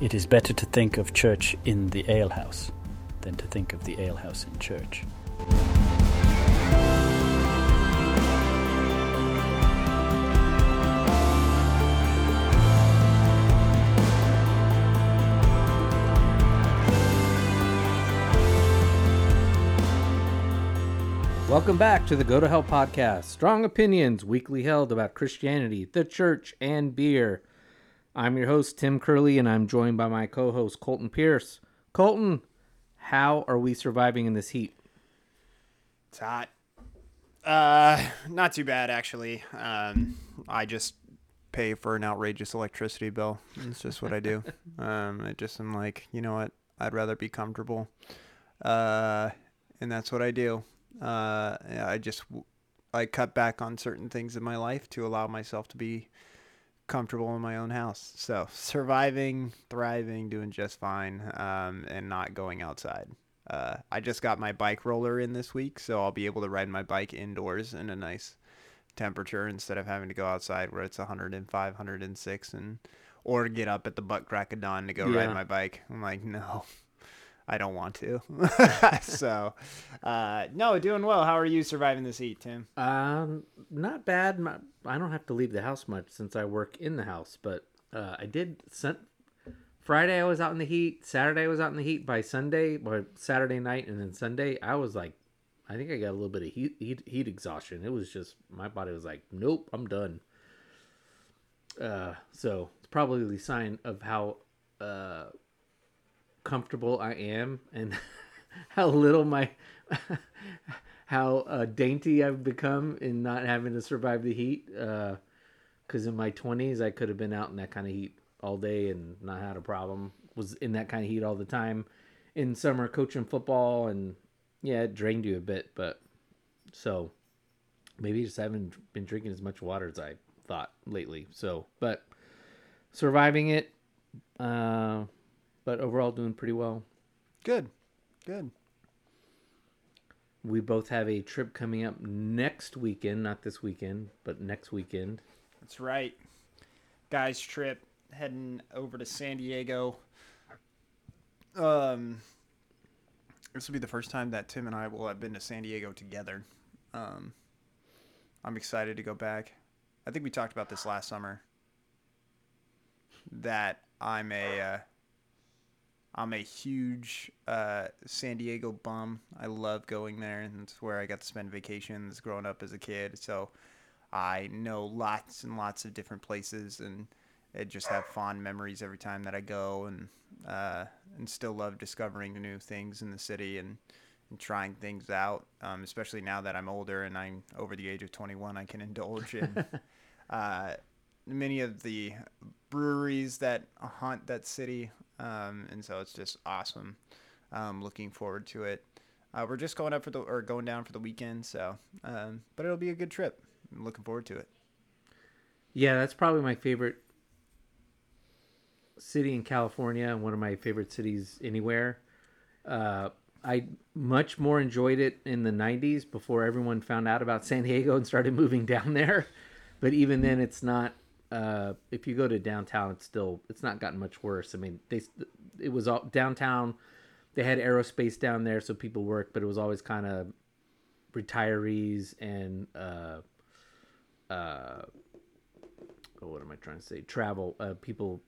It is better to think of church in the alehouse than to think of the alehouse in church. Welcome back to the Go to Hell podcast. Strong opinions weekly held about Christianity, the church, and beer. I'm your host, Tim Curley, and I'm joined by my co host, Colton Pierce. Colton, how are we surviving in this heat? It's hot. Uh, not too bad actually. Um, I just pay for an outrageous electricity bill. It's just what I do. um, I just am like, you know what? I'd rather be comfortable. Uh, and that's what I do. Uh, I just I cut back on certain things in my life to allow myself to be comfortable in my own house. So surviving, thriving, doing just fine, um, and not going outside. Uh, I just got my bike roller in this week, so I'll be able to ride my bike indoors in a nice temperature instead of having to go outside where it's 105, 106, and or get up at the butt crack of dawn to go Yeah. ride my bike. I'm like, no, I don't want to. so, uh, no, doing well. How are you surviving this heat, Tim? Um, not bad. I don't have to leave the house much since I work in the house, but uh, I did. Sent, Friday I was out in the heat. Saturday I was out in the heat. By Sunday, or Saturday night, and then Sunday I was like, I think I got a little bit of heat heat, heat exhaustion. It was just my body was like, nope, I'm done. Uh, so it's probably the sign of how uh comfortable I am and how little my how uh, dainty I've become in not having to survive the heat. Because in my twenties, I could have been out in that kind of heat all day and not had a problem. Was in that kind of heat all the time. In summer, coaching football and yeah, it drained you a bit, but so maybe just haven't been drinking as much water as I thought lately. So, but surviving it, uh, but overall doing pretty well. Good, good. We both have a trip coming up next weekend, not this weekend, but next weekend. That's right. Guys trip heading over to San Diego. Um this will be the first time that Tim and I will have been to San Diego together. Um I'm excited to go back. I think we talked about this last summer. That I'm a uh, I'm a huge uh, San Diego bum. I love going there, and it's where I got to spend vacations growing up as a kid. So I know lots and lots of different places, and I just have fond memories every time that I go, and uh, and still love discovering new things in the city and, and trying things out. Um, especially now that I'm older and I'm over the age of 21, I can indulge in uh, many of the breweries that haunt that city, um, and so it's just awesome. Um, looking forward to it. Uh, we're just going up for the or going down for the weekend, so um, but it'll be a good trip. I'm looking forward to it. Yeah, that's probably my favorite city in California and one of my favorite cities anywhere. Uh, I much more enjoyed it in the 90s before everyone found out about San Diego and started moving down there. But even then, it's not. Uh, if you go to downtown, it's still it's not gotten much worse. I mean, they it was all downtown. They had aerospace down there, so people worked, but it was always kind of retirees and uh, uh, oh, what am I trying to say? Travel uh, people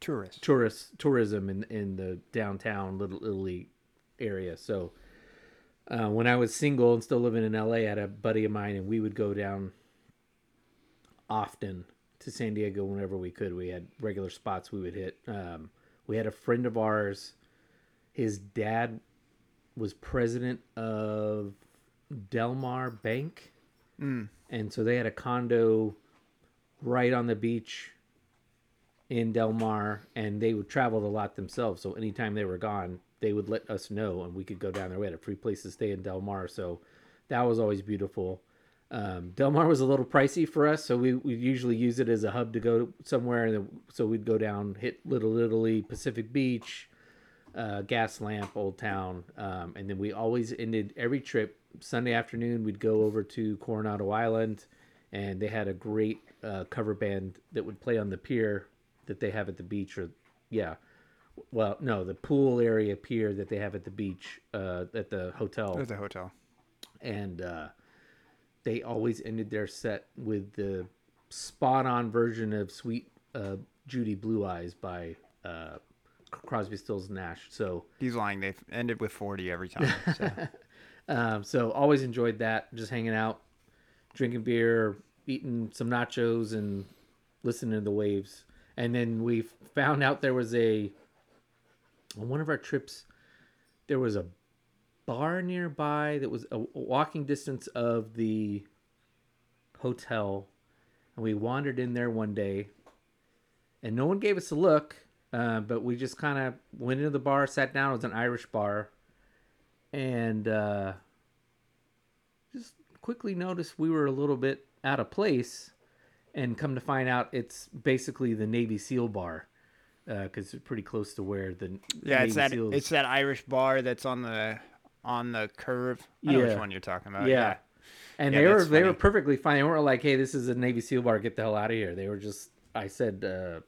tourists, tourist tourism in in the downtown Little Italy area. So uh, when I was single and still living in LA, I had a buddy of mine, and we would go down often to San Diego whenever we could. We had regular spots we would hit. Um, we had a friend of ours. His dad was president of Delmar Bank, and so they had a condo right on the beach in Del Mar, and they would travel a lot themselves. So anytime they were gone, they would let us know, and we could go down there. We had a free place to stay in Del Mar, so that was always beautiful. Um, Del Mar was a little pricey for us, so we we usually use it as a hub to go somewhere. And then, so we'd go down, hit Little Italy, Pacific Beach, uh, Gas Lamp, Old Town, um, and then we always ended every trip Sunday afternoon. We'd go over to Coronado Island, and they had a great uh, cover band that would play on the pier that they have at the beach or Yeah. Well, no, the pool area pier that they have at the beach, uh, at the hotel, There's a hotel. and uh, they always ended their set with the spot-on version of "Sweet uh, Judy Blue Eyes" by uh, Crosby, Stills, Nash. So, He's lying. They've ended with 40 every time. So. um, so always enjoyed that. Just hanging out, drinking beer, eating some nachos, and listening to the waves. And then we found out there was a on one of our trips. There was a bar nearby that was a walking distance of the hotel, and we wandered in there one day, and no one gave us a look. Uh, but we just kind of went into the bar, sat down. It was an Irish bar, and uh, just quickly noticed we were a little bit out of place. And come to find out, it's basically the Navy SEAL bar because it's pretty close to where the Yeah, Navy it's that SEALs- it's that Irish bar that's on the on the curve. I know which one you're talking about. yeah. And Yeah, they were they were perfectly fine. They weren't like, "Hey, this is a Navy SEAL bar. Get the hell out of here." They were just. I said, uh,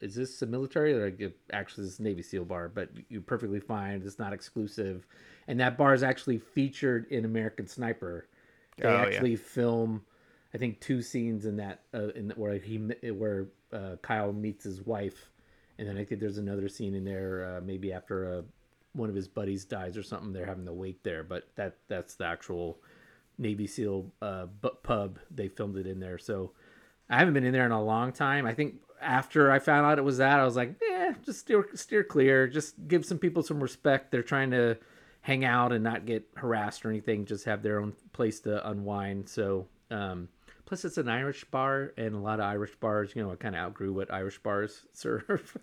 "Is this a military?" They're like, "Actually, this is a Navy SEAL bar, but you're perfectly fine. It's not exclusive." And that bar is actually featured in American Sniper. They Oh, yeah. actually film, I think, two scenes in that uh, in where he where uh, Kyle meets his wife, and then I think there's another scene in there uh, maybe after uh, one of his buddies dies or something. They're having to wait there, but that that's the actual Navy SEAL uh, pub. They filmed it in there, so I haven't been in there in a long time. I think after I found out it was that, I was like, yeah, just steer steer clear. Just give some people some respect. They're trying to hang out and not get harassed or anything. Just have their own place to unwind. So, um, plus it's an Irish bar, and a lot of Irish bars, you know, I kind of outgrew what Irish bars serve.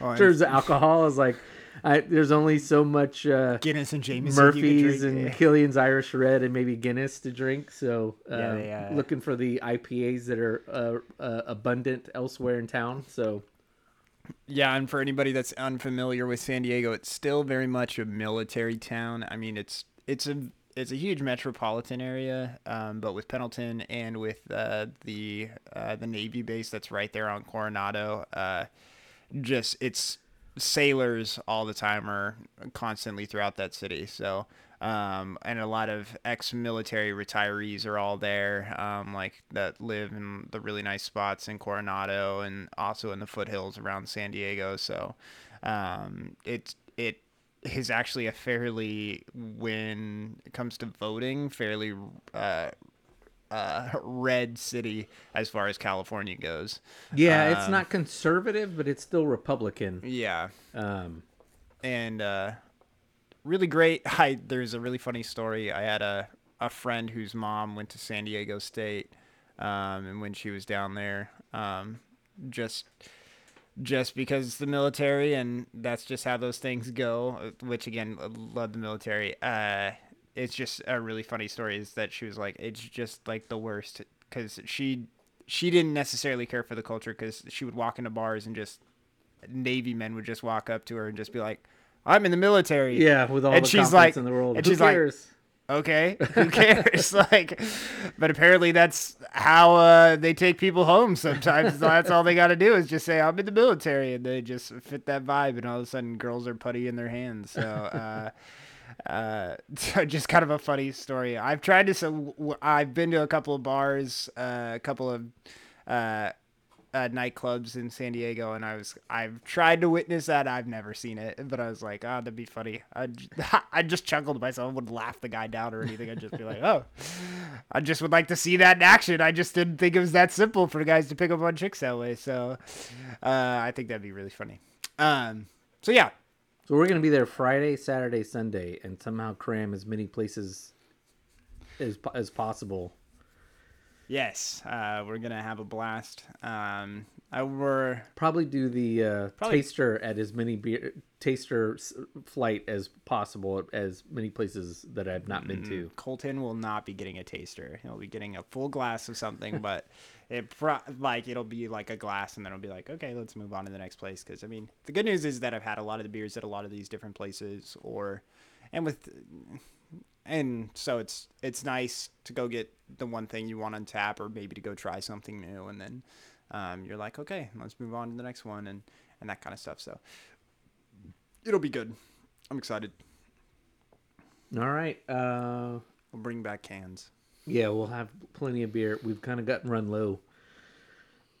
Oh, in terms of alcohol, is like, I, there's only so much. Uh, Guinness and Jameson. you could Murphy's drink. and Killian's Irish Red and maybe Guinness to drink. So um, Yeah, they, uh, looking for the IPAs that are uh, uh, abundant elsewhere in town. So Yeah, and for anybody that's unfamiliar with San Diego, it's still very much a military town. I mean, it's it's a it's a huge metropolitan area, um, but with Pendleton and with uh, the uh, the Navy base that's right there on Coronado, uh, just it's sailors all the time are constantly throughout that city. So. Um, and a lot of ex-military retirees are all there, um, like that live in the really nice spots in Coronado and also in the foothills around San Diego. So, um, it it is actually a fairly, when it comes to voting, fairly uh, uh, red city as far as California goes. yeah, it's Um, not conservative, but it's still Republican. Yeah, Um, and uh, really great. I there's a really funny story. I had a a friend whose mom went to San Diego State, um, and when she was down there, um, just just because it's the military and that's just how those things go. uh, Which again, love the military. Uh, it's just a really funny story. Is that she was like, it's just like the worst because she she didn't necessarily care for the culture because she would walk into bars and just Navy men would just walk up to her and just be like, "I'm in the military." yeah, with all And the she's like- in the world, and who she's like- Okay, who cares? like, but apparently that's how uh, they take people home. Sometimes So that's all they got to do is just say, "I'm in the military," and they just fit that vibe, and all of a sudden, girls are putty in their hands. So. Uh, uh, so just kind of a funny story. I've tried to. So I've been to a couple of bars, uh, a couple of uh, uh, nightclubs in San Diego, and I was I've tried to witness that. I've never seen it, but I was like, oh, that'd be funny. I I just chuckled myself. I wouldn't laugh the guy down or anything. I'd just be like, oh, I just would like to see that in action. I just didn't think it was that simple for guys to pick up on chicks that way. So uh, I think that'd be really funny. Um, so yeah, So we're gonna be there Friday, Saturday, Sunday, and somehow cram as many places as as possible. yes, uh, we're gonna have a blast. Um, I we're Probably do the uh, Probably- taster at as many beer taster s- flight as possible as many places that I've not been to. Colton will not be getting a taster. He'll be getting a full glass of something, but it pro- like it'll be like a glass, and then it'll be like, okay, let's move on to the next place. Because I mean, the good news is that I've had a lot of the beers at a lot of these different places, or and with and so it's it's nice to go get the one thing you want on tap, or maybe to go try something new, and then um, you're like, okay, let's move on to the next one, and and that kind of stuff. So it'll be good. I'm excited. All right. Uh, We'll bring back cans. Yeah, we'll have plenty of beer. We've kind of gotten run low.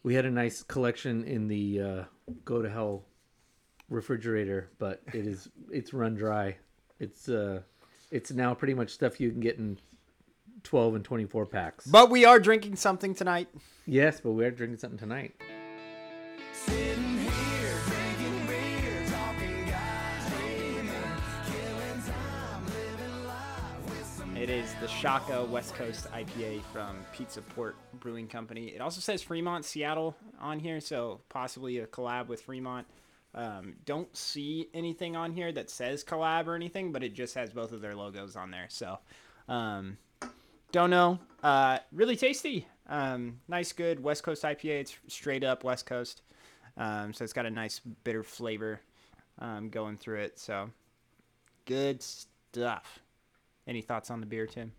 We had a nice collection in the uh, go to hell refrigerator, but it is it's run dry. It's uh, it's now pretty much stuff you can get in twelve and twenty four packs. But we are drinking something tonight. yes, but we're drinking something tonight. The Shaka West Coast IPA from Pizza Port Brewing Company. It also says Fremont, Seattle on here, so possibly a collab with Fremont. Um, don't see anything on here that says collab or anything, but it just has both of their logos on there. So, um, don't know. Uh, really tasty. Um, nice, good West Coast IPA. It's straight up West Coast. Um, so it's got a nice bitter flavor um, going through it. So, good stuff. Any thoughts on the beer, Tim?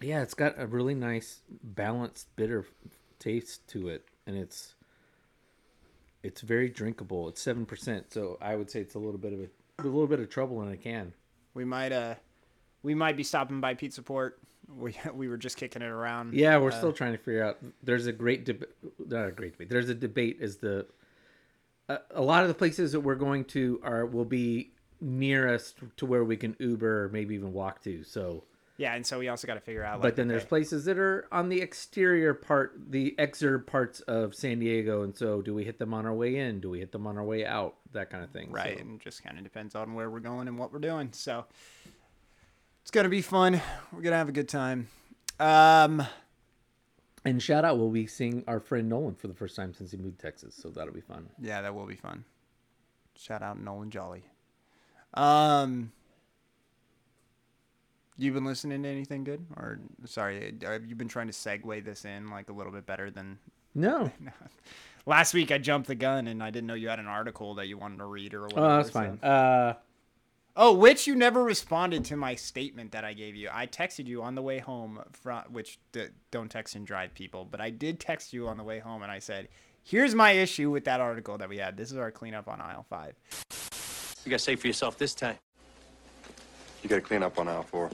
Yeah, it's got a really nice balanced bitter taste to it, and it's it's very drinkable. It's seven percent, so I would say it's a little bit of a, a little bit of trouble in a can. We might uh we might be stopping by Pizza Port. We we were just kicking it around. Yeah, we're Uh, still trying to figure out. There's a great debate, not a great debate. There's a debate as the a, a lot of the places that we're going to are will be nearest to where we can Uber, or maybe even walk to. So, Yeah, and so we also got to figure out. Like, but then there's okay, places that are on the exterior part, the exurb parts of San Diego, and so do we hit them on our way in? Do we hit them on our way out? That kind of thing. right, So- and just kind of depends on where we're going and what we're doing. So it's gonna be fun. We're gonna have a good time. Um, And shout out, we'll be seeing our friend Nolan for the first time since he moved to Texas, so that'll be fun. yeah, that will be fun. Shout out Nolan Jolly. Um, you been listening to anything good, or sorry, have you been trying to segue this in like a little bit better than No, Last week I jumped the gun and I didn't know you had an article that you wanted to read or whatever. oh, that's so- fine. Uh, Oh, which you never responded to my statement that I gave you. I texted you on the way home from which d- don't text and drive people, but I did text you on the way home and I said, "Here's my issue with that article that we had. This is our cleanup on aisle 5." You gotta say for yourself this time. You gotta clean up on aisle four.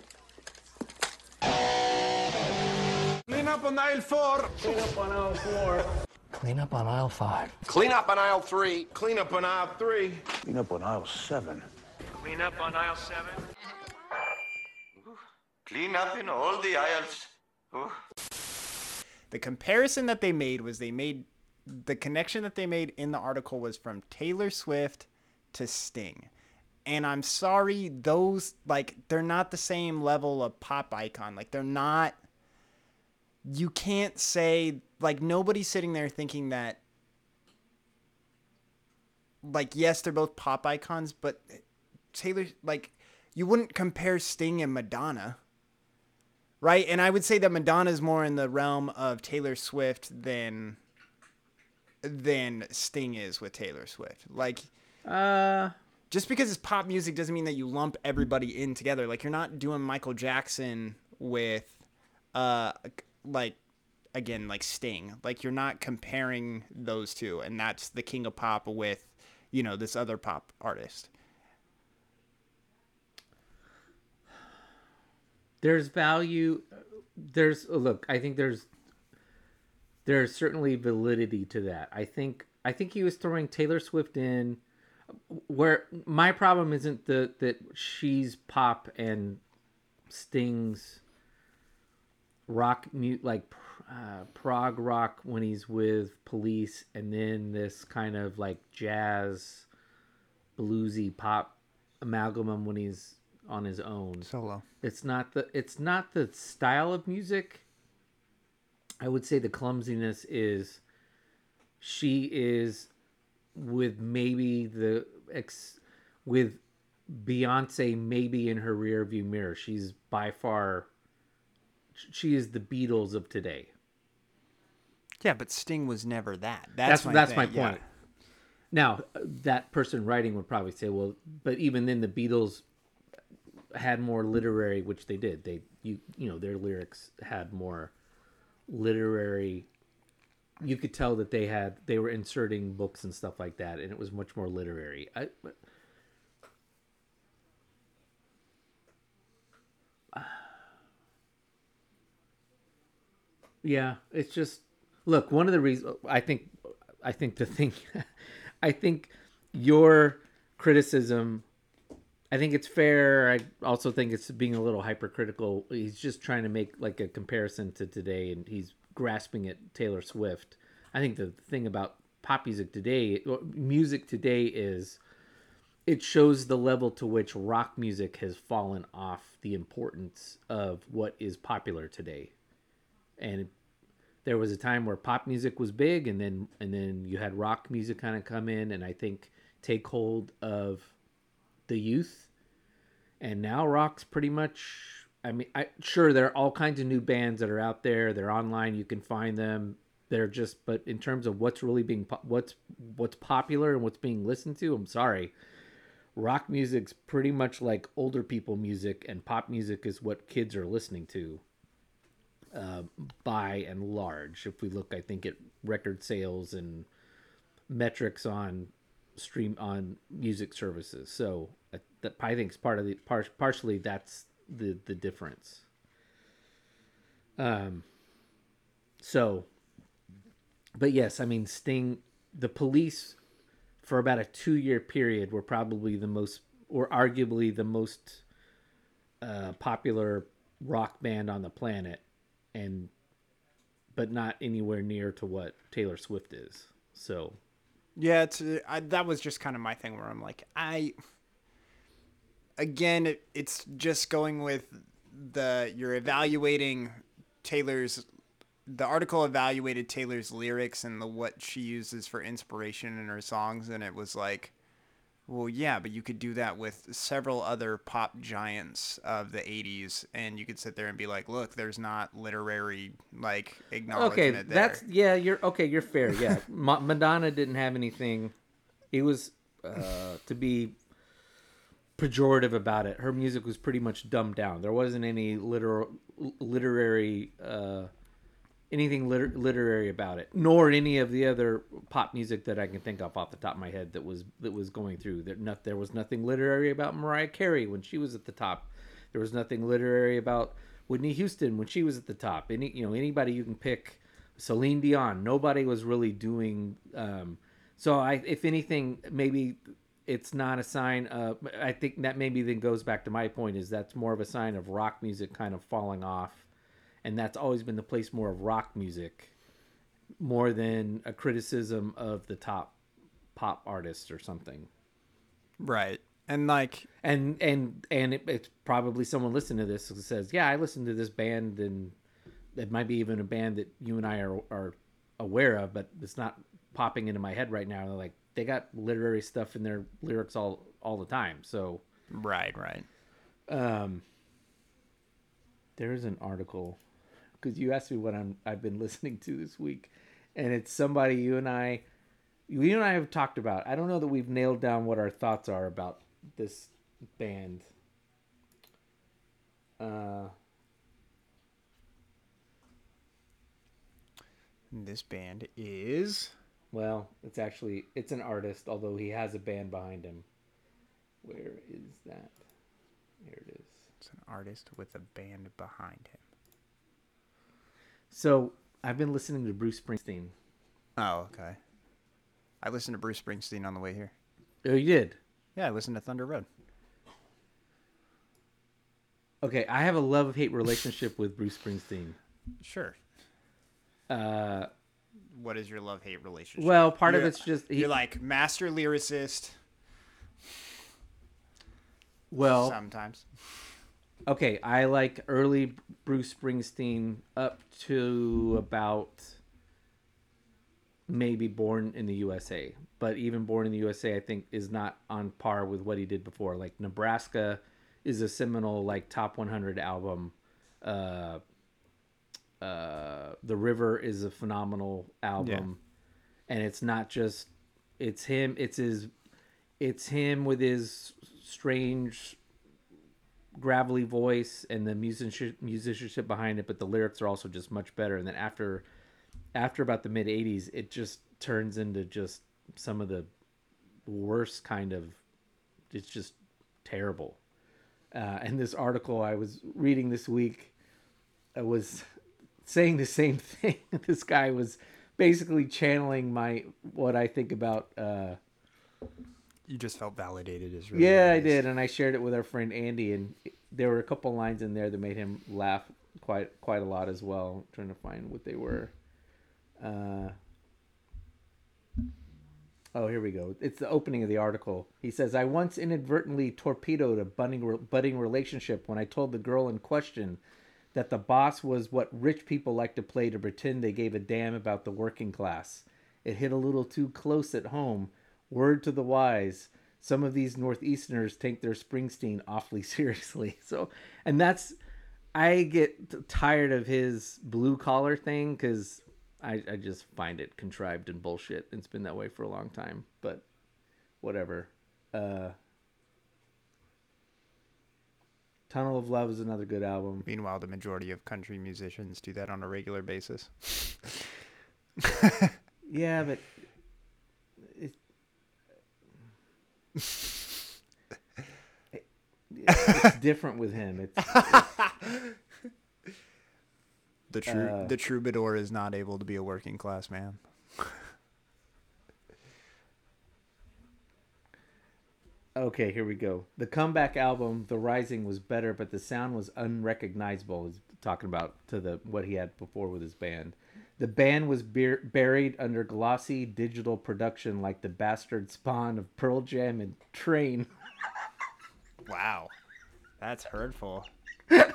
Clean up on aisle four. Clean up on aisle five. Clean up on aisle three. Clean up on aisle three. Clean up on aisle seven. Clean up on aisle seven. Clean up in all the aisles. Ooh. The comparison that they made was they made the connection that they made in the article was from Taylor Swift to Sting. And I'm sorry, those like they're not the same level of pop icon. Like they're not you can't say like nobody's sitting there thinking that like yes, they're both pop icons, but Taylor like you wouldn't compare Sting and Madonna right? And I would say that Madonna's more in the realm of Taylor Swift than than Sting is with Taylor Swift. Like uh, just because it's pop music doesn't mean that you lump everybody in together. Like you're not doing Michael Jackson with uh like again like Sting. Like you're not comparing those two and that's the king of pop with you know this other pop artist. there's value there's oh, look i think there's there's certainly validity to that i think i think he was throwing taylor swift in where my problem isn't the that she's pop and stings rock mute like uh, prog rock when he's with police and then this kind of like jazz bluesy pop amalgam when he's on his own Solo. it's not the it's not the style of music i would say the clumsiness is she is with maybe the ex with beyonce maybe in her rear view mirror she's by far she is the beatles of today Yeah, but Sting was never that. that's That's that's, my, my thing, yeah. point now that person writing would probably say well but even then the beatles had more literary which they did they you you know their lyrics had more literary you could tell that they had they were inserting books and stuff like that, and it was much more literary. I, yeah, it's just look. One of the reasons I think I think the thing I think your criticism I think it's fair. I also think it's being a little hypercritical. He's just trying to make like a comparison to today, and he's grasping at Taylor Swift. I think the thing about pop music today, music today, is it shows the level to which rock music has fallen off the importance of what is popular today. And there was a time where pop music was big, and then and then you had rock music kind of come in, and I think take hold of the youth and now rock's pretty much i mean i sure there are all kinds of new bands that are out there. They're online. You can find them. They're just but in terms of what's really being what's what's popular and what's being listened to i'm sorry. Rock music's pretty much like older people music and pop music is what kids are listening to uh, by and large. If we look i think at record sales and metrics on stream on music services. So uh, that I think is part of the par- partially that's the the difference. Um. So, but yes, I mean Sting, the Police, for about a two year period were probably the most, or arguably the most, uh, popular rock band on the planet, and, but not anywhere near to what Taylor Swift is. So Yeah, it's I, that was just kind of my thing where I'm like, I again, it, it's just going with the you're evaluating Taylor's the article evaluated Taylor's lyrics and the what she uses for inspiration in her songs and it was like well yeah but you could do that with several other pop giants of the 80s and you could sit there and be like look there's not literary like acknowledgement okay there. that's yeah you're okay you're fair yeah Ma- madonna didn't have anything it was uh to be pejorative about it her music was pretty much dumbed down there wasn't any literal literary uh anything liter- literary about it nor any of the other pop music that i can think of off the top of my head that was that was going through there not there was nothing literary about mariah carey when she was at the top there was nothing literary about Whitney Houston when she was at the top. Any you know anybody you can pick, Celine Dion. Nobody was really doing. Um, so I, if anything, maybe it's not a sign of. I think that maybe then goes back to my point is that's more of a sign of rock music kind of falling off, and that's always been the place more of rock music, more than a criticism of the top pop artists or something right and like and and and it, it's probably someone listening to this who says, "Yeah, I listened to this band, and it might be even a band that you and I are are aware of, but it's not popping into my head right now." and They're like, they got literary stuff in their lyrics all all the time, so right right um, there's an article because you asked me what I'm I've been listening to this week, and it's somebody you and I, you and I have talked about. I don't know that we've nailed down what our thoughts are about this band. Uh, this band is well, it's actually it's an artist, although he has a band behind him. Where is that? Here it is. it's an artist with a band behind him So I've been listening to Bruce Springsteen. oh okay i listened to bruce springsteen on the way here Oh, you did. yeah i listened to thunder road Okay, I have a love hate relationship with Bruce Springsteen. sure Uh, what is your love hate relationship well, part of You're- it's just he, you're like master lyricist well, sometimes okay. I like early Bruce Springsteen up to about maybe Born in the USA, but even Born in the USA, I think, is not on par with what he did before. Like Nebraska is a seminal like top 100 album. Uh, uh, the River is a phenomenal album, and it's not just it's him. It's his it's him with his strange gravelly voice and the musicianship musicianship behind it, but the lyrics are also just much better. And then after after about the mid 80s it just turns into just some of the worst kind of it's just terrible uh, and this article i was reading this week uh, was saying the same thing this guy was basically channeling my what i think about uh, You just felt validated as really yeah, what I did, and I shared it with our friend Andy, and there were a couple lines in there that made him laugh quite quite a lot as well. trying to find what they were. Uh, oh, here we go. It's the opening of the article. He says, "I once inadvertently torpedoed a budding budding relationship when I told the girl in question." That the boss was what rich people like to play to pretend they gave a damn about the working class. It hit a little too close at home. Word to the wise, some of these Northeasterners take their Springsteen awfully seriously. So, and that's, I get tired of his blue collar thing because I, I just find it contrived and bullshit. It's been that way for a long time, but whatever. Uh, Tunnel of Love is another good album. Meanwhile, the majority of country musicians do that on a regular basis. Yeah, but it, it- it's different with him. It's, The true Uh, the troubadour is not able to be a working class man. Okay, here we go. The comeback album, The Rising, was better, but the sound was unrecognizable. Is talking about to the what he had before with his band. The band was bur- buried under glossy digital production like the bastard spawn of Pearl Jam and Train. Wow, that's hurtful. that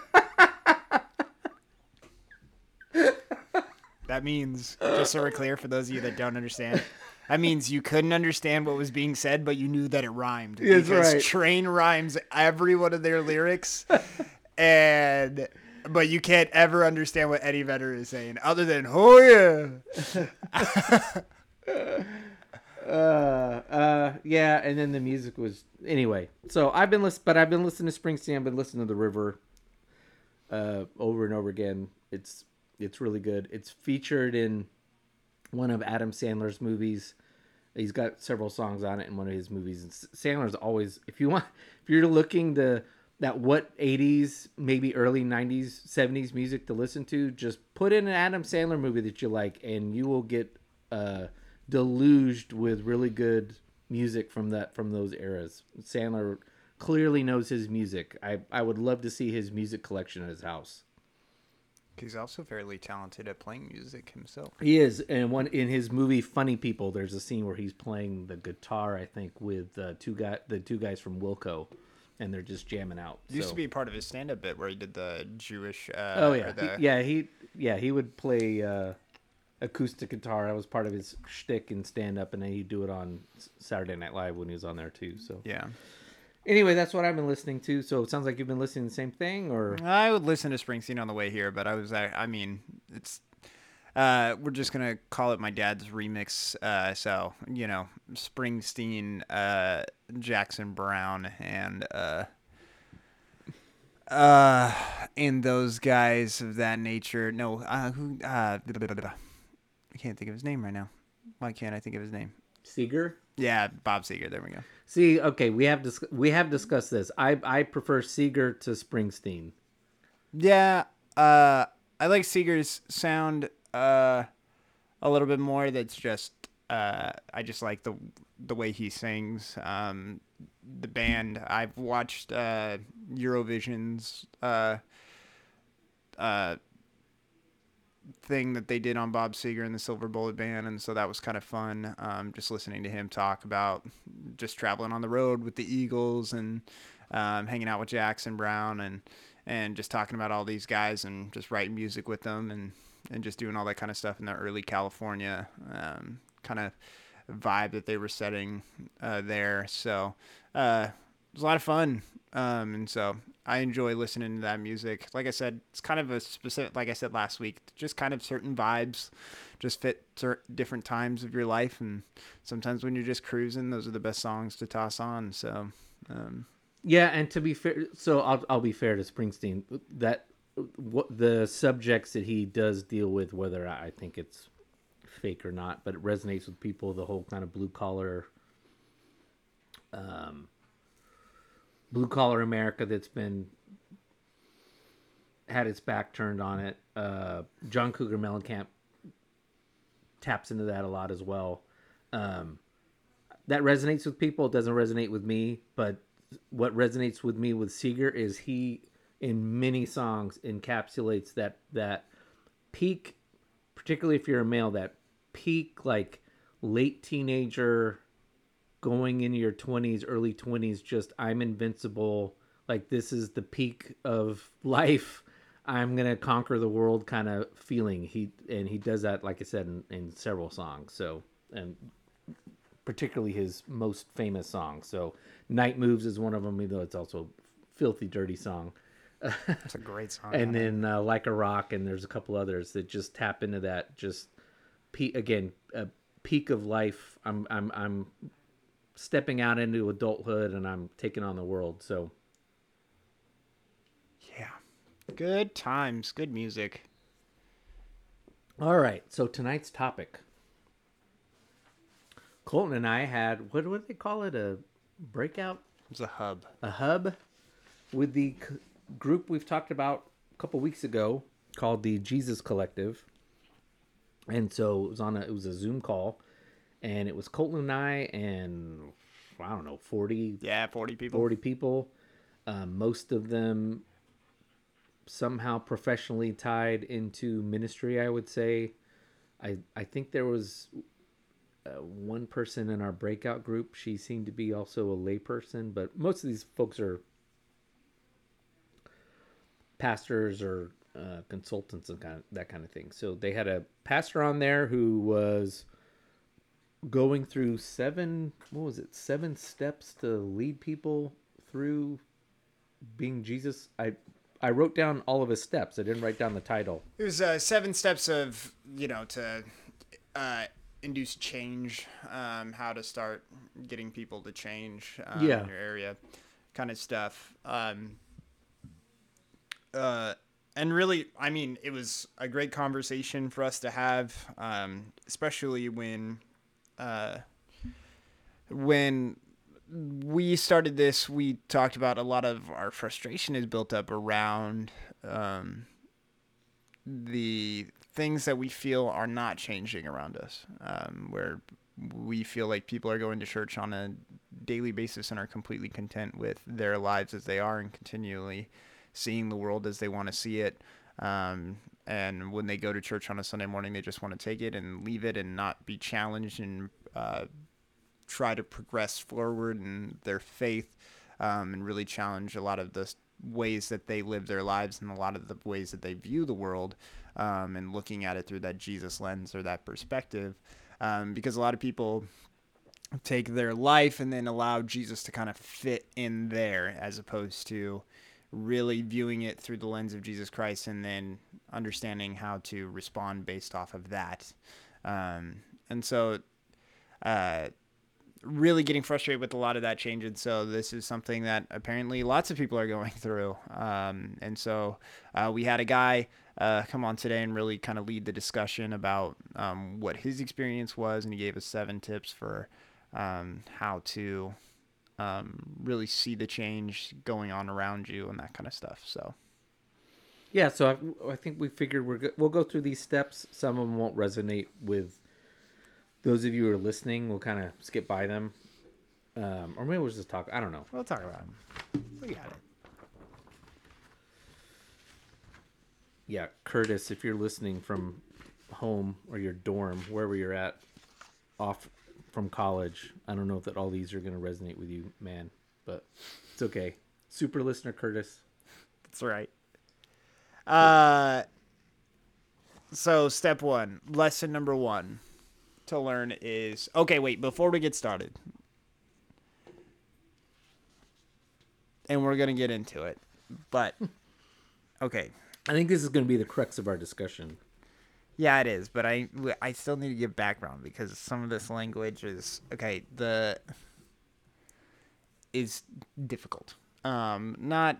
means, just so we're clear, for those of you that don't understand, that means you couldn't understand what was being said, but you knew that it rhymed. That's because right. Train rhymes every one of their lyrics, and but you can't ever understand what Eddie Vedder is saying, other than "Oh yeah." uh, uh, yeah, and then the music was anyway. So I've been listening, but I've been listening to Springsteen. I've been listening to The River, uh, over and over again. It's it's really good. It's featured in one of Adam Sandler's movies. He's got several songs on it in one of his movies. And Sandler's always, if you want, if you're looking to that what 80s, maybe early 90s, 70s music to listen to, just put in an Adam Sandler movie that you like, and you will get uh, deluged with really good music from that from those eras. Sandler clearly knows his music. I I would love to see his music collection at his house. He's also fairly talented at playing music himself. He is, and one in his movie Funny People, there's a scene where he's playing the guitar, I think, with uh, two guy the two guys from Wilco, and they're just jamming out. Used So- to be part of his stand-up bit where he did the Jewish. Uh, Oh yeah, the, He- yeah. He yeah he would play uh, acoustic guitar. That was part of his shtick and stand up, and then he'd do it on Saturday Night Live when he was on there too. So yeah. Anyway, that's what I've been listening to. So it sounds like you've been listening to the same thing, or I would listen to Springsteen on the way here, but I was, I, I mean, it's, uh, we're just gonna call it my dad's remix. Uh, so you know, Springsteen, uh, Jackson Browne, and uh, uh, and those guys of that nature. No, uh, who? Uh, blah, blah, blah, blah. I can't think of his name right now. Why can't I think of his name? Seger. Yeah, Bob Seger. There we go. See, okay, we have dis- we have discussed this. I I prefer Seger to Springsteen. Yeah, uh, I like Seger's sound uh, a little bit more. That's just uh, I just like the the way he sings. Um, the band I've watched uh, Eurovision's uh, uh, thing that they did on Bob Seger and the Silver Bullet Band, and so that was kind of fun. Um, just listening to him talk about just traveling on the road with the Eagles and um, hanging out with Jackson Browne and and just talking about all these guys and just writing music with them and and just doing all that kind of stuff in the early California um, kind of vibe that they were setting uh, there. So uh, was a lot of fun, um, and so I enjoy listening to that music. Like I said, it's kind of a specific, like I said last week, just kind of certain vibes, just fit different times of your life, and sometimes when you're just cruising, those are the best songs to toss on. So. Um, Yeah, and to be fair, so I'll I'll be fair to Springsteen. That what the subjects that he does deal with, whether I think it's fake or not, but it resonates with people. The whole kind of blue collar, um, blue collar America that's been had its back turned on it. Uh, John Cougar Mellencamp taps into that a lot as well. Um, that resonates with people. It doesn't resonate with me, but what resonates with me with Seger is he, in many songs, encapsulates that that peak, particularly if you're a male, that peak like late teenager, going into your twenties, early twenties. Just I'm invincible. Like this is the peak of life. I'm gonna conquer the world kind of feeling. He and he does that, like I said, in, in several songs. So and particularly his most famous song. So Night Moves is one of them, even though it's also a filthy dirty song. It's a great song. and then uh, Like a Rock, and there's a couple others that just tap into that. Just pe- again, a peak of life. I'm I'm I'm stepping out into adulthood, and I'm taking on the world. So yeah, good times, good music. All right. So tonight's topic. Colton and I had what would they call it? A breakout, It's a hub. a hub, with the c- group we've talked about a couple weeks ago called the Jesus Collective. And so it was on a it was a Zoom call, and it was Colton and I and I don't know forty Yeah, forty people. 40 people. Um, most of them somehow professionally tied into ministry, I would say. I, I think there was uh, one person in our breakout group. She seemed to be also a layperson, but most of these folks are pastors or uh, consultants and kind of that kind of thing. So they had a pastor on there who was going through seven what was it seven steps to lead people through being jesus i i wrote down all of his steps i didn't write down the title It was uh, seven steps of you know to uh, induce change, um, how to start getting people to change um, Yeah. in your area, kind of stuff. Um, uh, and really, I mean, it was a great conversation for us to have, um, especially when uh, when we started this, we talked about a lot of our frustration is built up around um, the things that we feel are not changing around us, um, where we feel like people are going to church on a daily basis and are completely content with their lives as they are and continually seeing the world as they want to see it. Um, and when they go to church on a Sunday morning, they just want to take it and leave it and not be challenged and uh, try to progress forward in their faith um, and really challenge a lot of the ways that they live their lives and a lot of the ways that they view the world um, and looking at it through that Jesus lens or that perspective. Um, because a lot of people take their life and then allow Jesus to kind of fit in there as opposed to really viewing it through the lens of Jesus Christ and then understanding how to respond based off of that. Um, and so, uh, really getting frustrated with a lot of that change. And so this is something that apparently lots of people are going through. Um, and so uh, we had a guy uh, come on today and really kind of lead the discussion about um, what his experience was. And he gave us seven tips for um, how to um, really see the change going on around you and that kind of stuff. So yeah so i, I think we figured we're go- we'll go through these steps some of them won't resonate with those of you who are listening we'll kind of skip by them um, or maybe we'll just talk i don't know we'll talk about it. We got it. yeah curtis if you're listening from home or your dorm wherever you're at off from college i don't know if that all these are going to resonate with you man but it's okay super listener curtis That's right. Uh, so step one, lesson number one to learn is okay. Wait, before we get started, and we're gonna get into it, but okay, i think this is going to be the crux of our discussion yeah, it is. But I I still need to give background because some of this language is okay. The is difficult. Um, not.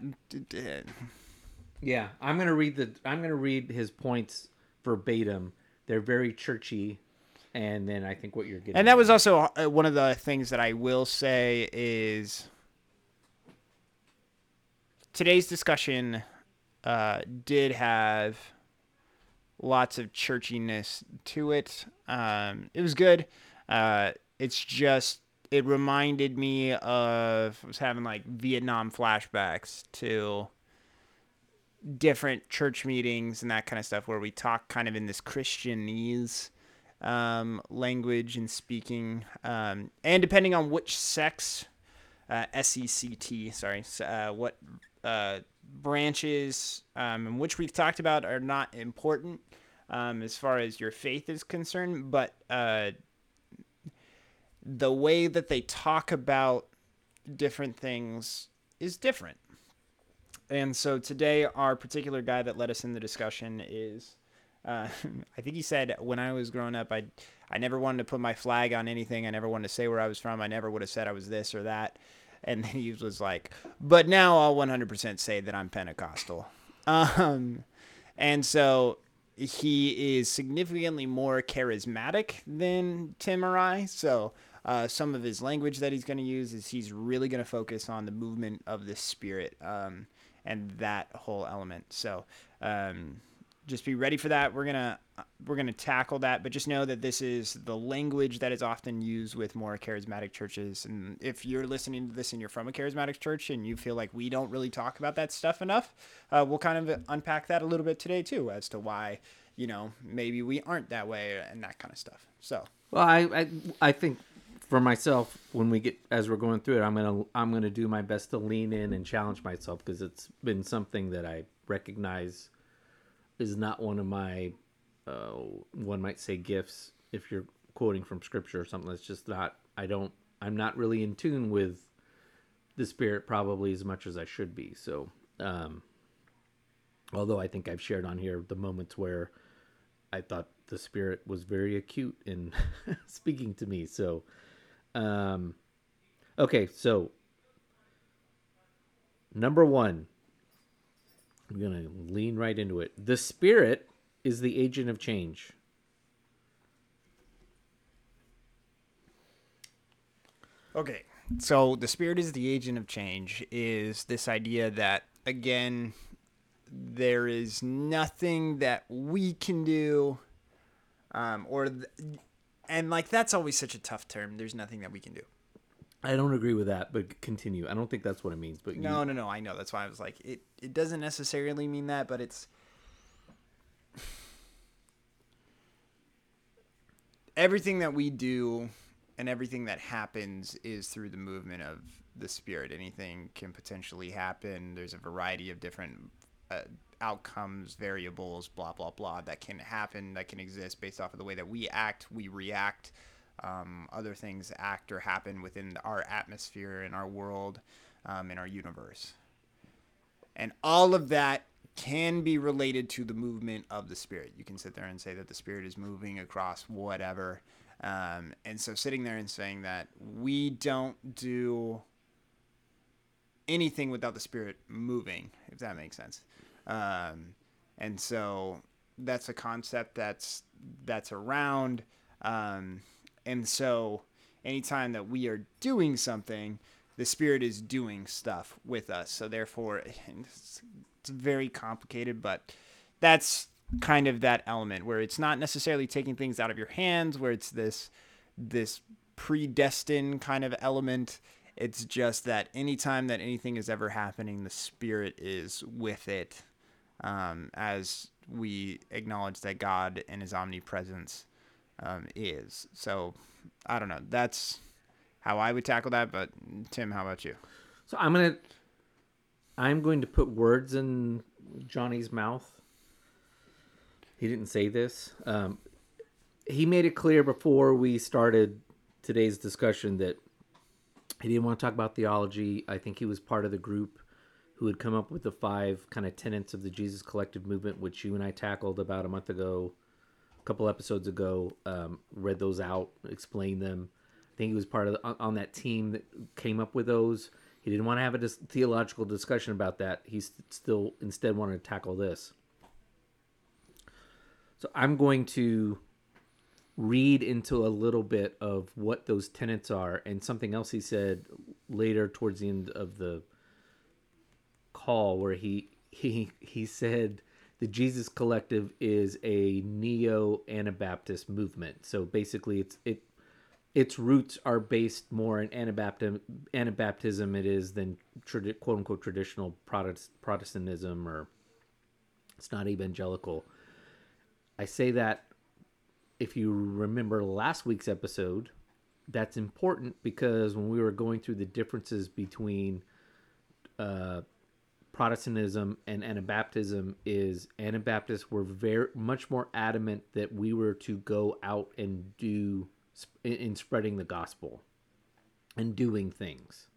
Yeah, I'm gonna read the. I'm gonna read his points verbatim. They're very churchy, and then I think what you're getting And that was also uh, one of the things that I will say is today's discussion uh, did have lots of churchiness to it. Um, it was good. Uh, it's just it reminded me of I was having like Vietnam flashbacks to different church meetings and that kind of stuff where we talk kind of in this Christianese um, language and speaking, um, and depending on which sex, uh, S-E-C-T, sorry, uh, what uh, branches, um, which we've talked about are not important um, as far as your faith is concerned, but uh, the way that they talk about different things is different. And so today, our particular guy that led us in the discussion is, uh, I think he said, when I was growing up, I, I never wanted to put my flag on anything. I never wanted to say where I was from. I never would have said I was this or that. And then he was like, but now I'll 100% say that I'm Pentecostal. Um, and so he is significantly more charismatic than Tim or I. So uh, some of his language that he's going to use is he's really going to focus on the movement of the spirit um, and that whole element. So um, just be ready for that. We're gonna we're gonna tackle that, but just know that this is the language that is often used with more charismatic churches. And if you're listening to this and you're from a charismatic church and you feel like we don't really talk about that stuff enough, uh, we'll kind of unpack that a little bit today too, as to why you know maybe we aren't that way and that kind of stuff. So Well, I, I I think for myself when we get as we're going through it, I'm gonna I'm gonna do my best to lean in and challenge myself because it's been something that I recognize is not one of my uh, one might say gifts if you're quoting from scripture or something that's just not I don't I'm not really in tune with the spirit probably as much as I should be. So um although I think I've shared on here the moments where I thought the spirit was very acute in speaking to me. So, um, okay, so number one, I'm gonna lean right into it. The spirit is the agent of change. Okay. So the spirit is the agent of change is this idea that again there is nothing that we can do um or th- and like that's always such a tough term. There's nothing that we can do. I don't agree with that, but continue. I don't think that's what it means. But you- No, no, no. I know. That's why I was like, it. It doesn't necessarily mean that, but it's everything that we do and everything that happens is through the movement of the spirit. Anything can potentially happen. There's a variety of different uh, outcomes, variables, blah blah blah, that can happen, that can exist based off of the way that we act, we react. Um, other things act or happen within our atmosphere, in our world, um, in our universe. And all of that can be related to the movement of the spirit. You can sit there and say that the spirit is moving across whatever. Um, and so sitting there and saying that we don't do anything without the spirit moving, if that makes sense. Um, and so that's a concept that's that's around. Um, and so anytime that we are doing something, the spirit is doing stuff with us. So therefore, it's, it's very complicated, but that's kind of that element where it's not necessarily taking things out of your hands, where it's this this predestined kind of element. It's just that anytime that anything is ever happening, the spirit is with it, um, as we acknowledge that God and His omnipresence um, is. So I don't know. That's how I would tackle that. But Tim, how about you? So I'm gonna I'm going to put words in Johnny's mouth. He didn't say this. Um, he made it clear before we started today's discussion that he didn't want to talk about theology. I think he was part of the group who had come up with the five kind of tenets of the Jesus Collective movement, which you and I tackled about a month ago, a couple episodes ago. Um, read those out, explained them. Think he was part of the, on, on that team that came up with those. He didn't want to have a dis- theological discussion about that. He st- still instead wanted to tackle this. So I'm going to read into a little bit of what those tenets are and something else he said later towards the end of the call where he he he said the Jesus Collective is a neo Anabaptist movement. So basically, it's it its roots are based more in Anabaptism, Anabaptism it is than tradi- quote unquote traditional Protest, Protestantism or it's not evangelical. I say that if you remember last week's episode, that's important because when we were going through the differences between uh, Protestantism and Anabaptism, is Anabaptists were very much more adamant that we were to go out and do in, in spreading the gospel and doing things.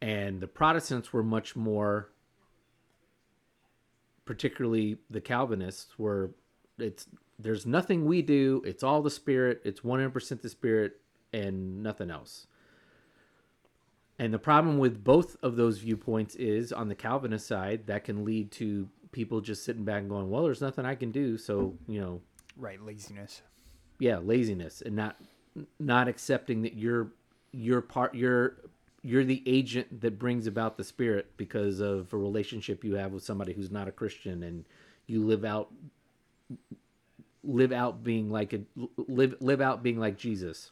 And the Protestants were much more, particularly the Calvinists, were it's there's nothing we do. It's all the Spirit. It's 100% the Spirit and nothing else. And the problem with both of those viewpoints is on the Calvinist side, that can lead to people just sitting back and going, well, there's nothing I can do. So, you know, Right, laziness. Yeah, laziness and not not accepting that you're you're part you're you're the agent that brings about the spirit because of a relationship you have with somebody who's not a Christian and you live out live out being like a live live out being like Jesus.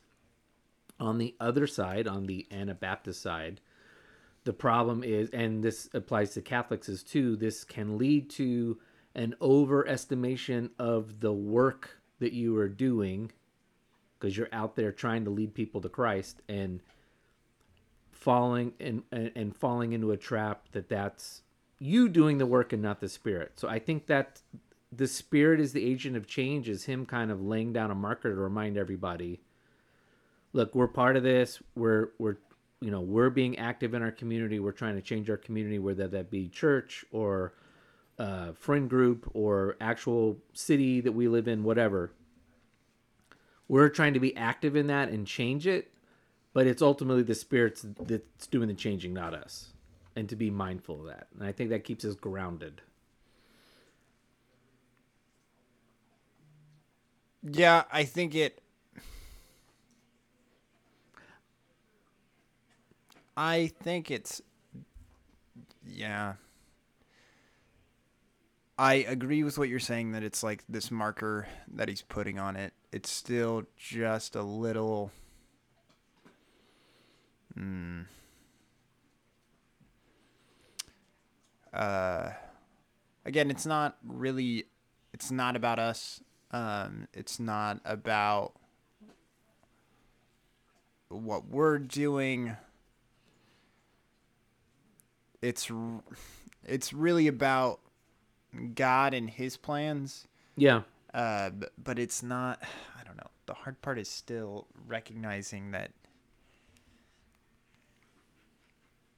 On the other side, on the Anabaptist side, the problem is, and this applies to Catholics as too, this can lead to an overestimation of the work that you are doing because you're out there trying to lead people to Christ and falling and, and and falling into a trap that that's you doing the work and not the spirit. So I think that the spirit is the agent of change is him kind of laying down a marker to remind everybody look we're part of this we're we're you know we're being active in our community we're trying to change our community whether that be church or uh, friend group or actual city that we live in whatever we're trying to be active in that and change it but it's ultimately the spirits that's doing the changing not us and to be mindful of that and i think that keeps us grounded Yeah, I think it. I think it's. Yeah. I agree with what you're saying that it's like this marker that he's putting on it. It's still just a little. Hmm. Uh, again, it's not really. It's not about us. Um, it's not about what we're doing. It's it's really about God and His plans. yeah Uh, b- but it's not. I don't know. The hard part is still recognizing that.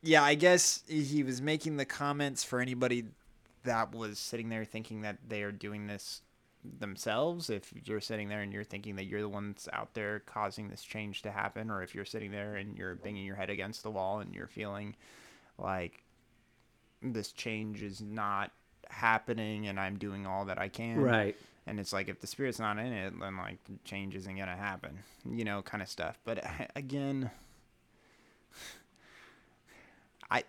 Yeah, I guess he was making the comments for anybody that was sitting there thinking that they are doing this themselves. If you're sitting there and you're thinking that you're the ones out there causing this change to happen, or if you're sitting there and you're banging your head against the wall and you're feeling like this change is not happening and I'm doing all that I can. right And it's like if the spirit's not in it, then like change isn't gonna happen, you know, kind of stuff. But again, I,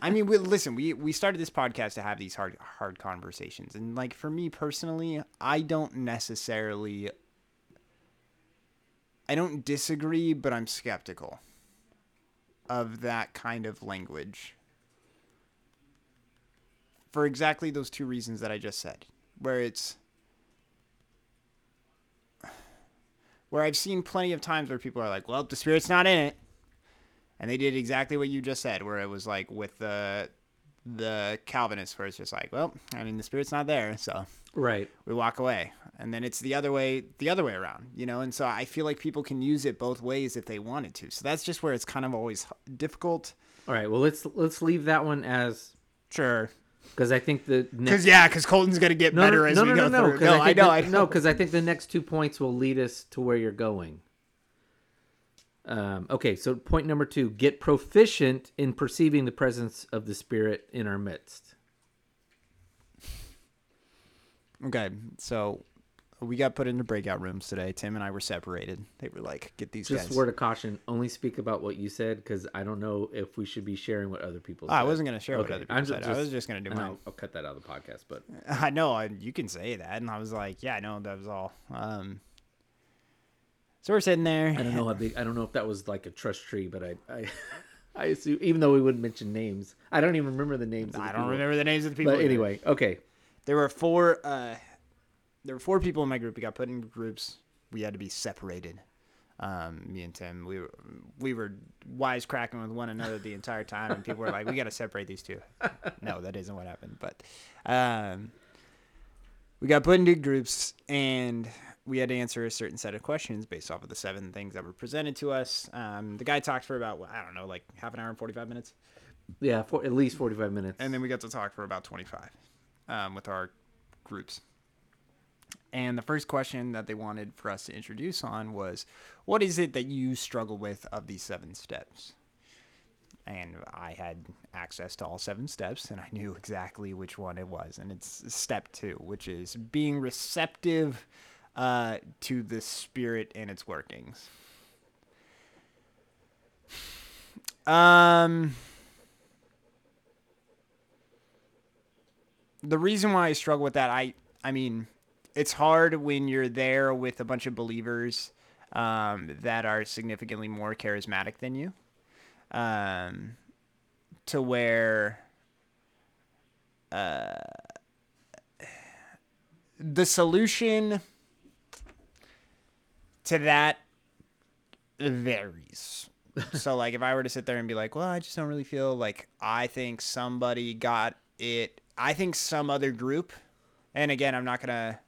I mean, we, listen, we we started this podcast to have these hard hard conversations, and like for me personally, I don't necessarily, I don't disagree, but I'm skeptical of that kind of language for exactly those two reasons that I just said, where it's where I've seen plenty of times where people are like, "Well, the spirit's not in it," and they did exactly what you just said, where it was like with the the Calvinists, where it's just like, "Well, I mean, the spirit's not there, so right we walk away," and then it's the other way, the other way around, you know. And so I feel like people can use it both ways if they wanted to. So that's just where it's kind of always difficult. all right well let's let's leave that one as Sure. Because i think the Because yeah, because Colton's gonna get no, better no, as no, we go through. No, I I know, the- I know. no, because I think the next two points will lead us to where you're going. Um, okay, so point number two: get proficient in perceiving the presence of the Spirit in our midst. Okay, so we got put into breakout rooms today. Tim and I were separated. They were like, "Get these Just guys." word of caution: only speak about what you said because I don't know if we should be sharing what other people. Oh, I wasn't gonna share what other people I'm said. I was just gonna do and mine. I'll, I'll cut that out of the podcast, but I know I, you can say that, and I was like, "Yeah, no, that was all." Um, so we're sitting there. I don't know how big. I don't know if that was like a trust tree, but I, I, I assume even though we wouldn't mention names, I don't even remember the names. I don't people. remember the names of the people. But anyway, okay. there were four. Uh, there were four people in my group. We got put in groups. We had to be separated. Um, me and Tim, we were we were wisecracking with one another the entire time, and people were like, "We got to separate these two. No, that isn't what happened. But um, we got put into groups, and we had to answer a certain set of questions based off of the seven things that were presented to us. Um, the guy talked for about I don't know, like half an hour and forty five minutes. Yeah, for at least forty-five minutes. And then we got to talk for about 25 um, with our groups. And the first question that they wanted for us to introduce on was, What is it that you struggle with of these seven steps? And I had access to all seven steps, and I knew exactly which one it was. And it's step two, which is being receptive uh, to the spirit and its workings. Um. the reason why I struggle with that, I I mean, it's hard when you're there with a bunch of believers um, that are significantly more charismatic than you, um, to where uh, the solution to that varies. so like if I were to sit there and be like, well, I just don't really feel like I think somebody got it. I think some other group, and again, I'm not gonna.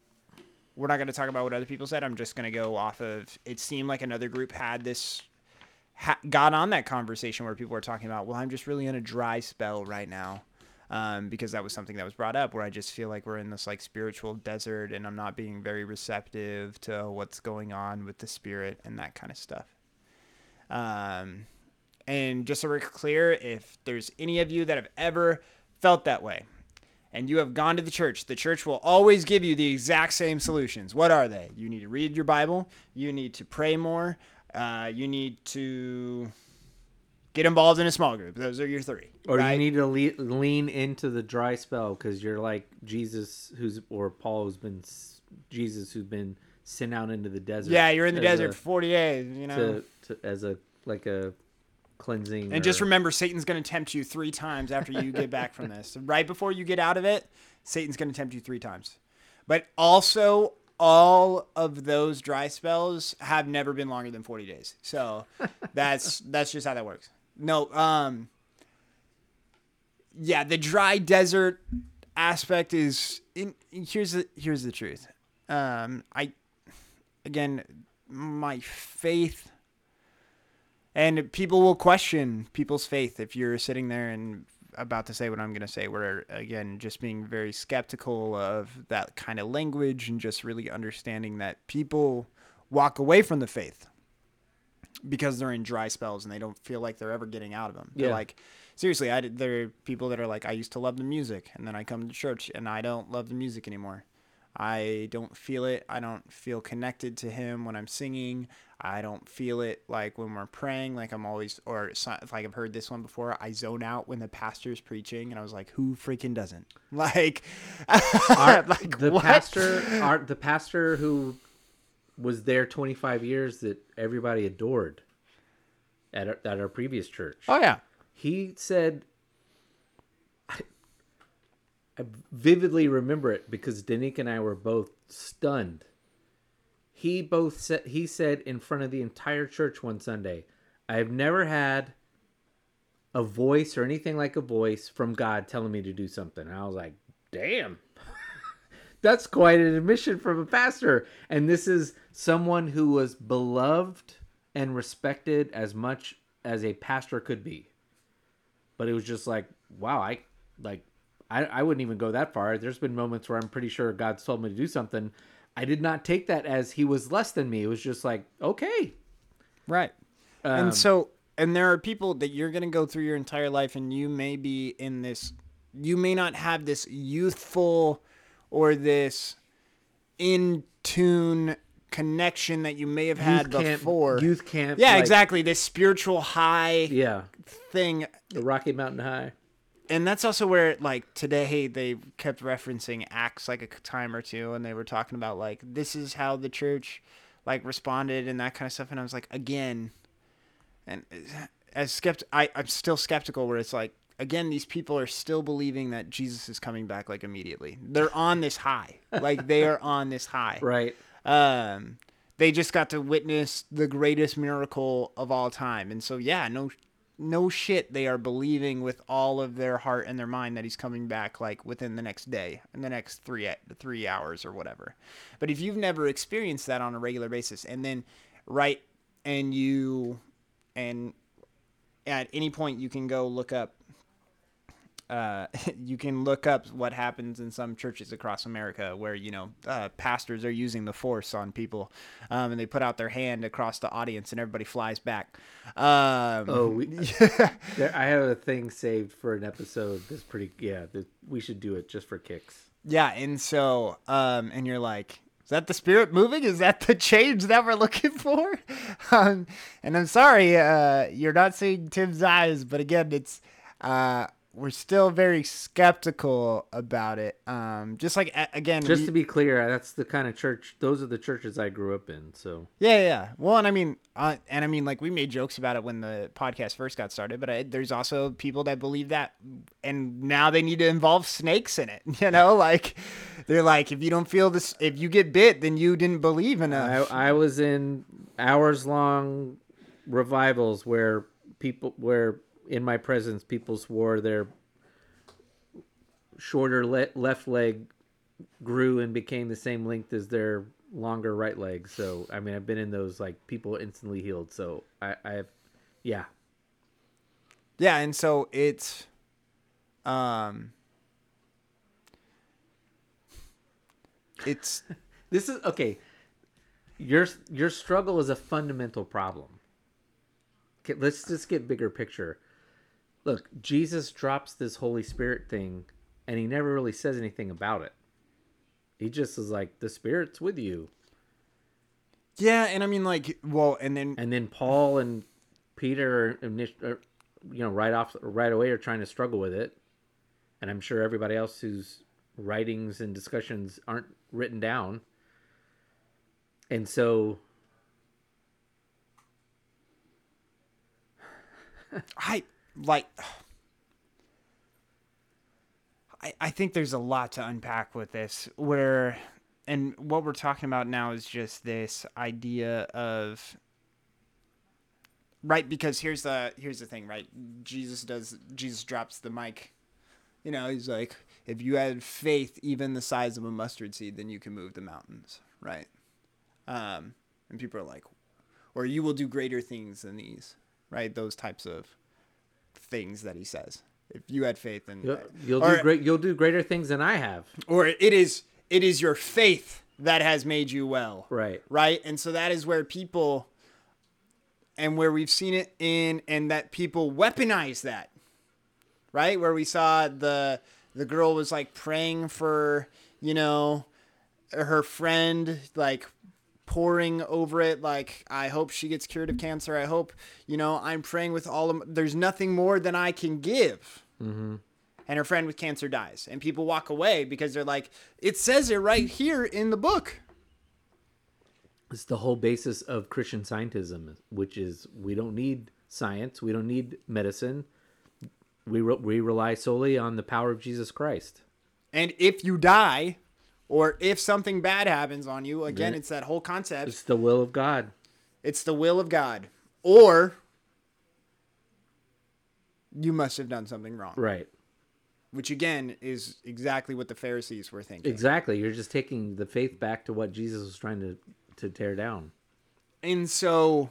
We're not gonna talk about what other people said. I'm just gonna go off of. It seemed like another group had this, ha, got on that conversation where people were talking about, well, I'm just really in a dry spell right now, um, because that was something that was brought up where I just feel like we're in this like spiritual desert, and I'm not being very receptive to what's going on with the spirit and that kind of stuff. Um, and just so we're clear, if there's any of you that have ever felt that way and you have gone to the church, the church will always give you the exact same solutions. What are they? You need to read your Bible, you need to pray more, uh, you need to get involved in a small group. Those are your three. Or right? you need to le- lean into the dry spell because you're like Jesus, who's or Paul, who's been Jesus, who's been sent out into the desert. yeah, you're in the desert a- for 40 days, you know. to, to as a like a cleansing. And just remember, Satan's going to tempt you three times after you get back from this. Right before you get out of it, Satan's going to tempt you three times. But also, all of those dry spells have never been longer than 40 days. So that's that's just how that works. No, um, yeah, the dry desert aspect is. In, here's the here's the truth. Um, I again, my faith and people will question people's faith if you're sitting there and about to say what I'm going to say. We're again just being very skeptical of that kind of language and just really understanding that people walk away from the faith because they're in dry spells and they don't feel like they're ever getting out of them. They're Yeah. like, seriously, I there are people that are like, I used to love the music and then I come to church and I don't love the music anymore. I don't feel it. I don't feel connected to him when I'm singing. I don't feel it like when we're praying. Like I'm always, or like I've heard this one before. I zone out when the pastor's preaching, and I was like, "Who freaking doesn't?" Like, Our, like the what? pastor, our, the pastor who was there 25 years that everybody adored at our, at our previous church. Oh yeah, He said, I, I vividly remember it because Danique and I were both stunned. He both said he said in front of the entire church one Sunday, I have never had a voice or anything like a voice from God telling me to do something. And I was like, damn. That's quite an admission from a pastor. And this is someone who was beloved and respected as much as a pastor could be. But it was just like, wow, I like I, I wouldn't even go that far. There's been moments where I'm pretty sure God's told me to do something. I did not take that as he was less than me. It was just like, okay. right. Um, and so, and there are people that you're gonna go through your entire life, and you may be in this. You may not have this youthful or this in tune connection that you may have had youth camp, before. youth camp. yeah, like- exactly. This spiritual high Yeah, thing the Rocky Mountain High. And that's also where like today they kept referencing acts like a time or two and they were talking about like this is how the church like responded and that kind of stuff and i was like again and as skept I, i'm still skeptical where it's like again these people are still believing that jesus is coming back like immediately. They're on this high. Like they are on this high. Right. um, they just got to witness the greatest miracle of all time, and so yeah, no, no shit, they are believing with all of their heart and their mind that he's coming back like within the next day, in the next three three hours or whatever. But if you've never experienced that on a regular basis, and then right, and you, and at any point you can go look up uh, you can look up what happens in some churches across America where you know uh, pastors are using the force on people, um, and they put out their hand across the audience, and everybody flies back. Um, Oh, we, I have a thing saved for an episode. That's pretty. Yeah, that we should do it just for kicks. yeah, and so um, and you're like. Is that the spirit moving? Is that the change that we're looking for? Um, and I'm sorry, uh, you're not seeing Tim's eyes, but again, it's uh, we're still very skeptical about it. Um, just like again, Just we- to be clear, that's the kind of church. Those are the churches I grew up in. So Yeah, yeah. Well, and I mean, uh, and I mean, like we made jokes about it when the podcast first got started, but I, there's also people that believe that, and now they need to involve snakes in it. You know, like they're like, if you don't feel this, if you get bit, then you didn't believe enough. I, I was in hours long revivals where people where in my presence people swore their shorter le- left leg grew and became the same length as their longer right leg. So I mean, I've been in those like people instantly healed. So I, I have, yeah, yeah, and so it's, um, it's this is okay. Your your struggle is a fundamental problem. Okay, let's just get bigger picture. Look, Jesus drops this Holy Spirit thing, and he never really says anything about it. He just is like, "The Spirit's with you," yeah, and I mean, like, well, and then and then Paul and Peter, are, you know, right off right away are trying to struggle with it, and I'm sure everybody else whose writings and discussions aren't written down, and so I like I, I think there's a lot to unpack with this where and what we're talking about now is just this idea of right because here's the here's the thing right? Jesus does jesus drops the mic. You know he's like if you had faith even the size of a mustard seed then you can move the mountains right? Um and people are like or you will do greater things than these right? Those types of things that he says if you had faith and you'll, you'll or, do great. You'll do greater things than I have. or it is it is your faith that has made you well Right. right and so that is where people and where we've seen it in and that people weaponize that right where we saw the the girl was like praying for you know her friend like pouring over it like i hope she gets cured of cancer. I hope you know i'm praying with all of there's nothing more than i can give. Mm-hmm. And her friend with cancer dies. And people walk away because they're like it says it right here in the book. It's the whole basis of Christian scientism, which is we don't need science, we don't need medicine. We re- we rely solely on the power of Jesus Christ. And if you die, or if something bad happens on you, again, it's that whole concept. It's the will of God. It's the will of God. Or you must have done something wrong. Right. Which, again, is exactly what the Pharisees were thinking. Exactly. You're just taking the faith back to what Jesus was trying to to tear down. And so,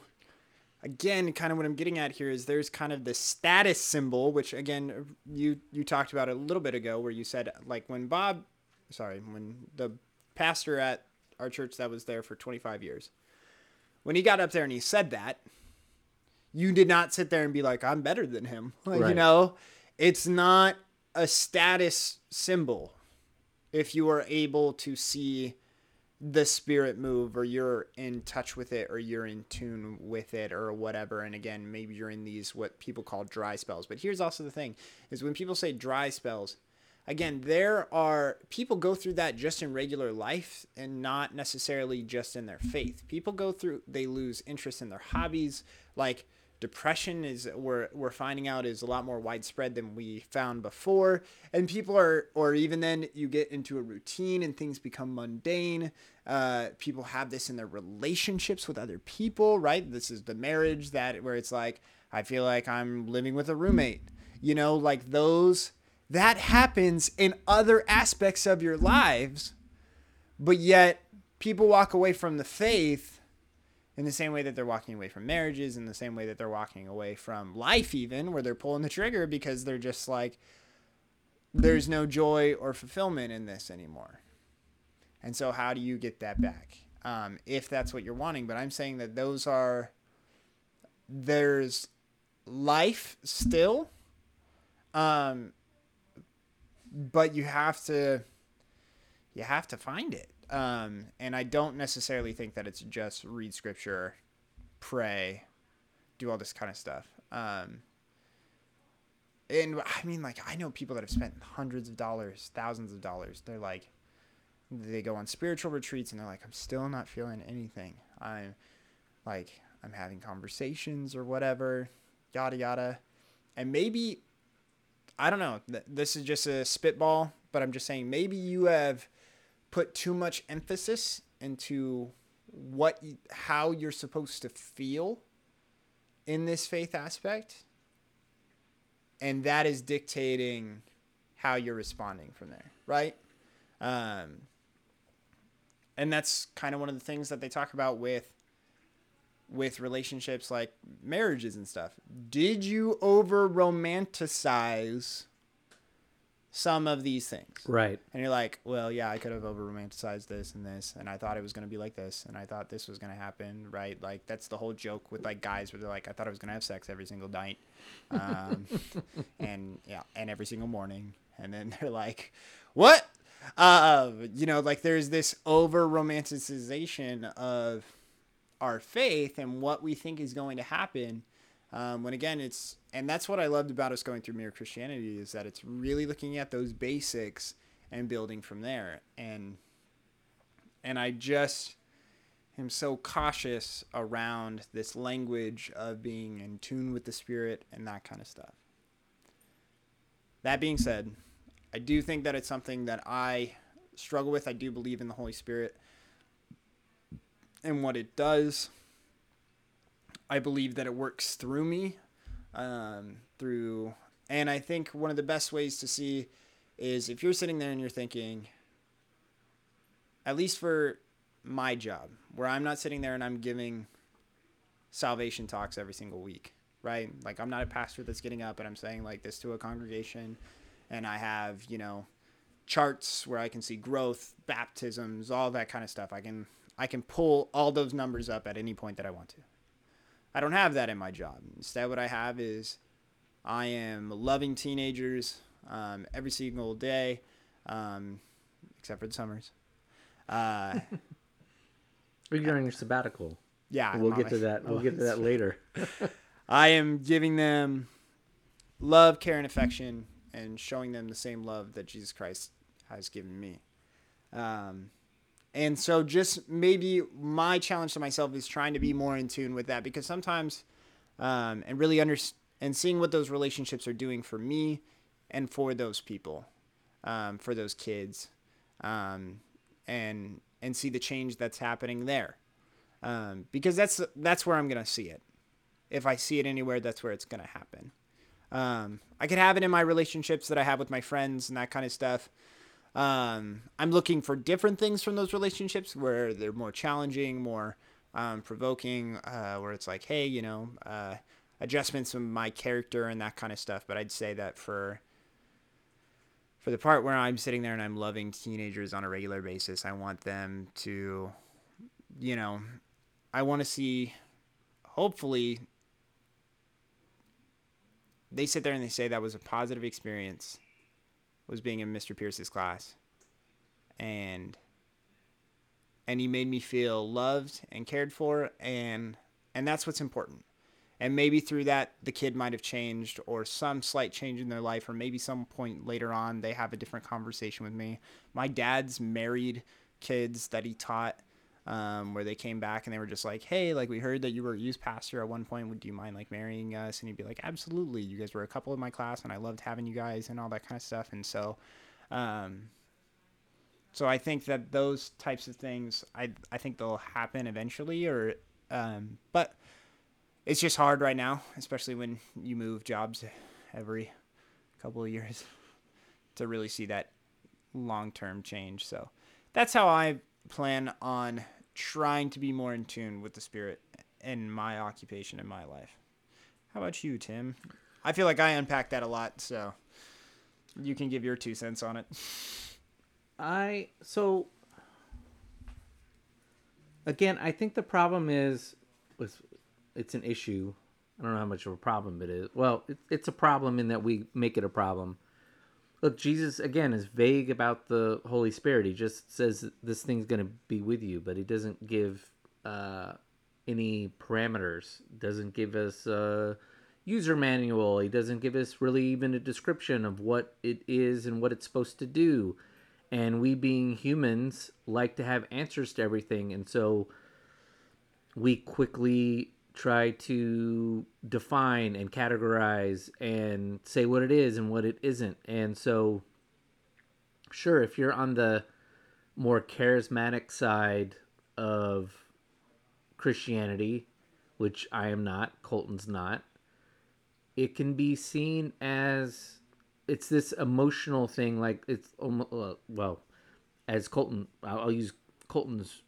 again, kind of what I'm getting at here is there's kind of the status symbol, which again you you talked about a little bit ago, where you said like when Bob, sorry, when the pastor at our church that was there for 25 years, when he got up there and he said that, you did not sit there and be like, I'm better than him. Like, You know, it's not a status symbol if you are able to see the spirit move or you're in touch with it or you're in tune with it or whatever. And again maybe you're in these what people call dry spells. But here's also the thing is when people say dry spells again there are people go through that just in regular life and not necessarily just in their faith. People go through they lose interest in their hobbies. Like depression is we're we're finding out is a lot more widespread than we found before. And people are or even then you get into a routine and things become mundane. Uh, people have this in their relationships with other people right? This is the marriage that where it's like i feel like i'm living with a roommate you know? Like those that happens in other aspects of your lives but yet people walk away from the faith in the same way that they're walking away from marriages, in the same way that they're walking away from life, even where they're pulling the trigger because they're just like, there's no joy or fulfillment in this anymore. And so, how do you get that back? Um, if that's what you're wanting. But I'm saying that those are, there's life still, um, but you have to, you have to find it. Um, and I don't necessarily think that it's just read scripture, pray, do all this kind of stuff. Um, and I mean, like, I know people that have spent hundreds of dollars, thousands of dollars. They're like, they go on spiritual retreats and they're like, I'm still not feeling anything. I'm like, I'm having conversations or whatever, yada, yada. And maybe, I don't know, this is just a spitball, but I'm just saying, maybe you have put too much emphasis into what how you're supposed to feel in this faith aspect and that is dictating how you're responding from there right? Um, and that's kind of one of the things that they talk about with with relationships like marriages and stuff did you over romanticize some of these things. Right. And you're like, well, yeah, I could have over romanticized this and this, and I thought it was going to be like this, and I thought this was going to happen, right? Like, that's the whole joke with like guys where they're like, I thought I was going to have sex every single night. Um, and yeah, and every single morning. And then they're like, what? Uh, you know, like there's this over romanticization of our faith and what we think is going to happen um, when again, it's and that's what I loved about us going through Mere Christianity is that it's really looking at those basics and building from there. And and I just am so cautious around this language of being in tune with the spirit and that kind of stuff. That being said, I do think that it's something that I struggle with. I do believe in the Holy Spirit and what it does I believe that it works through me, um, through, and I think one of the best ways to see is if you're sitting there and you're thinking, at least for my job, where I'm not sitting there and I'm giving salvation talks every single week, right? Like I'm not a pastor that's getting up and I'm saying like this to a congregation, and I have you know charts where I can see growth, baptisms, all that kind of stuff. I can I can pull all those numbers up at any point that I want to. I don't have that in my job. Instead, what I have is I am loving teenagers um, every single day, um, except for the summers. Uh, You're on your sabbatical. Yeah, we'll get to that. We'll get to that later. I am giving them love, care, and affection, and showing them the same love that Jesus Christ has given me. Um, and so, just maybe my challenge to myself is trying to be more in tune with that because sometimes, um, and really under and seeing what those relationships are doing for me and for those people, um, for those kids, um, and and see the change that's happening there, um, because that's that's where I'm gonna see it. If I see it anywhere, that's where it's gonna happen. Um, I could have it in my relationships that I have with my friends and that kind of stuff. Um, I'm looking for different things from those relationships where they're more challenging, more um, provoking, uh, where it's like, hey, you know, uh, adjustments of my character and that kind of stuff. But I'd say that for for the part where I'm sitting there and I'm loving teenagers on a regular basis, I want them to, you know, I want to see, hopefully, they sit there and they say that was a positive experience was being in Mr. Pierce's class. And and he made me feel loved and cared for and and that's what's important and maybe through that the kid might have changed or some slight change in their life or maybe some point later on they have a different conversation with me my dad's married kids that he taught um, where they came back and they were just like hey like we heard that you were a youth pastor at one point. Would you mind like marrying us? And he'd be like absolutely. You guys were a couple of my class and i loved having you guys and all that kind of stuff. And so um, so I think that those types of things, I I think they'll happen eventually, or um, but it's just hard right now, especially when you move jobs every couple of years to really see that long term change. So that's how I plan on trying to be more in tune with the spirit in my occupation in my life. How about you, Tim? I feel like I unpacked that a lot, so you can give your two cents on it. I so again, I think the problem is it's an issue. I don't know how much of a problem it is. Well, it, it's a problem in that we make it a problem. Look, Jesus again is vague about the Holy Spirit. He just says this thing's going to be with you, but he doesn't give uh, any parameters. Doesn't give us a user manual. He doesn't give us really even a description of what it is and what it's supposed to do and we being humans like to have answers to everything and so we quickly try to define and categorize and say what it is and what it isn't. And so sure if you're on the more charismatic side of christianity which i am not colton's not it can be seen as it's this emotional thing like it's uh, well as colton I'll, use colton's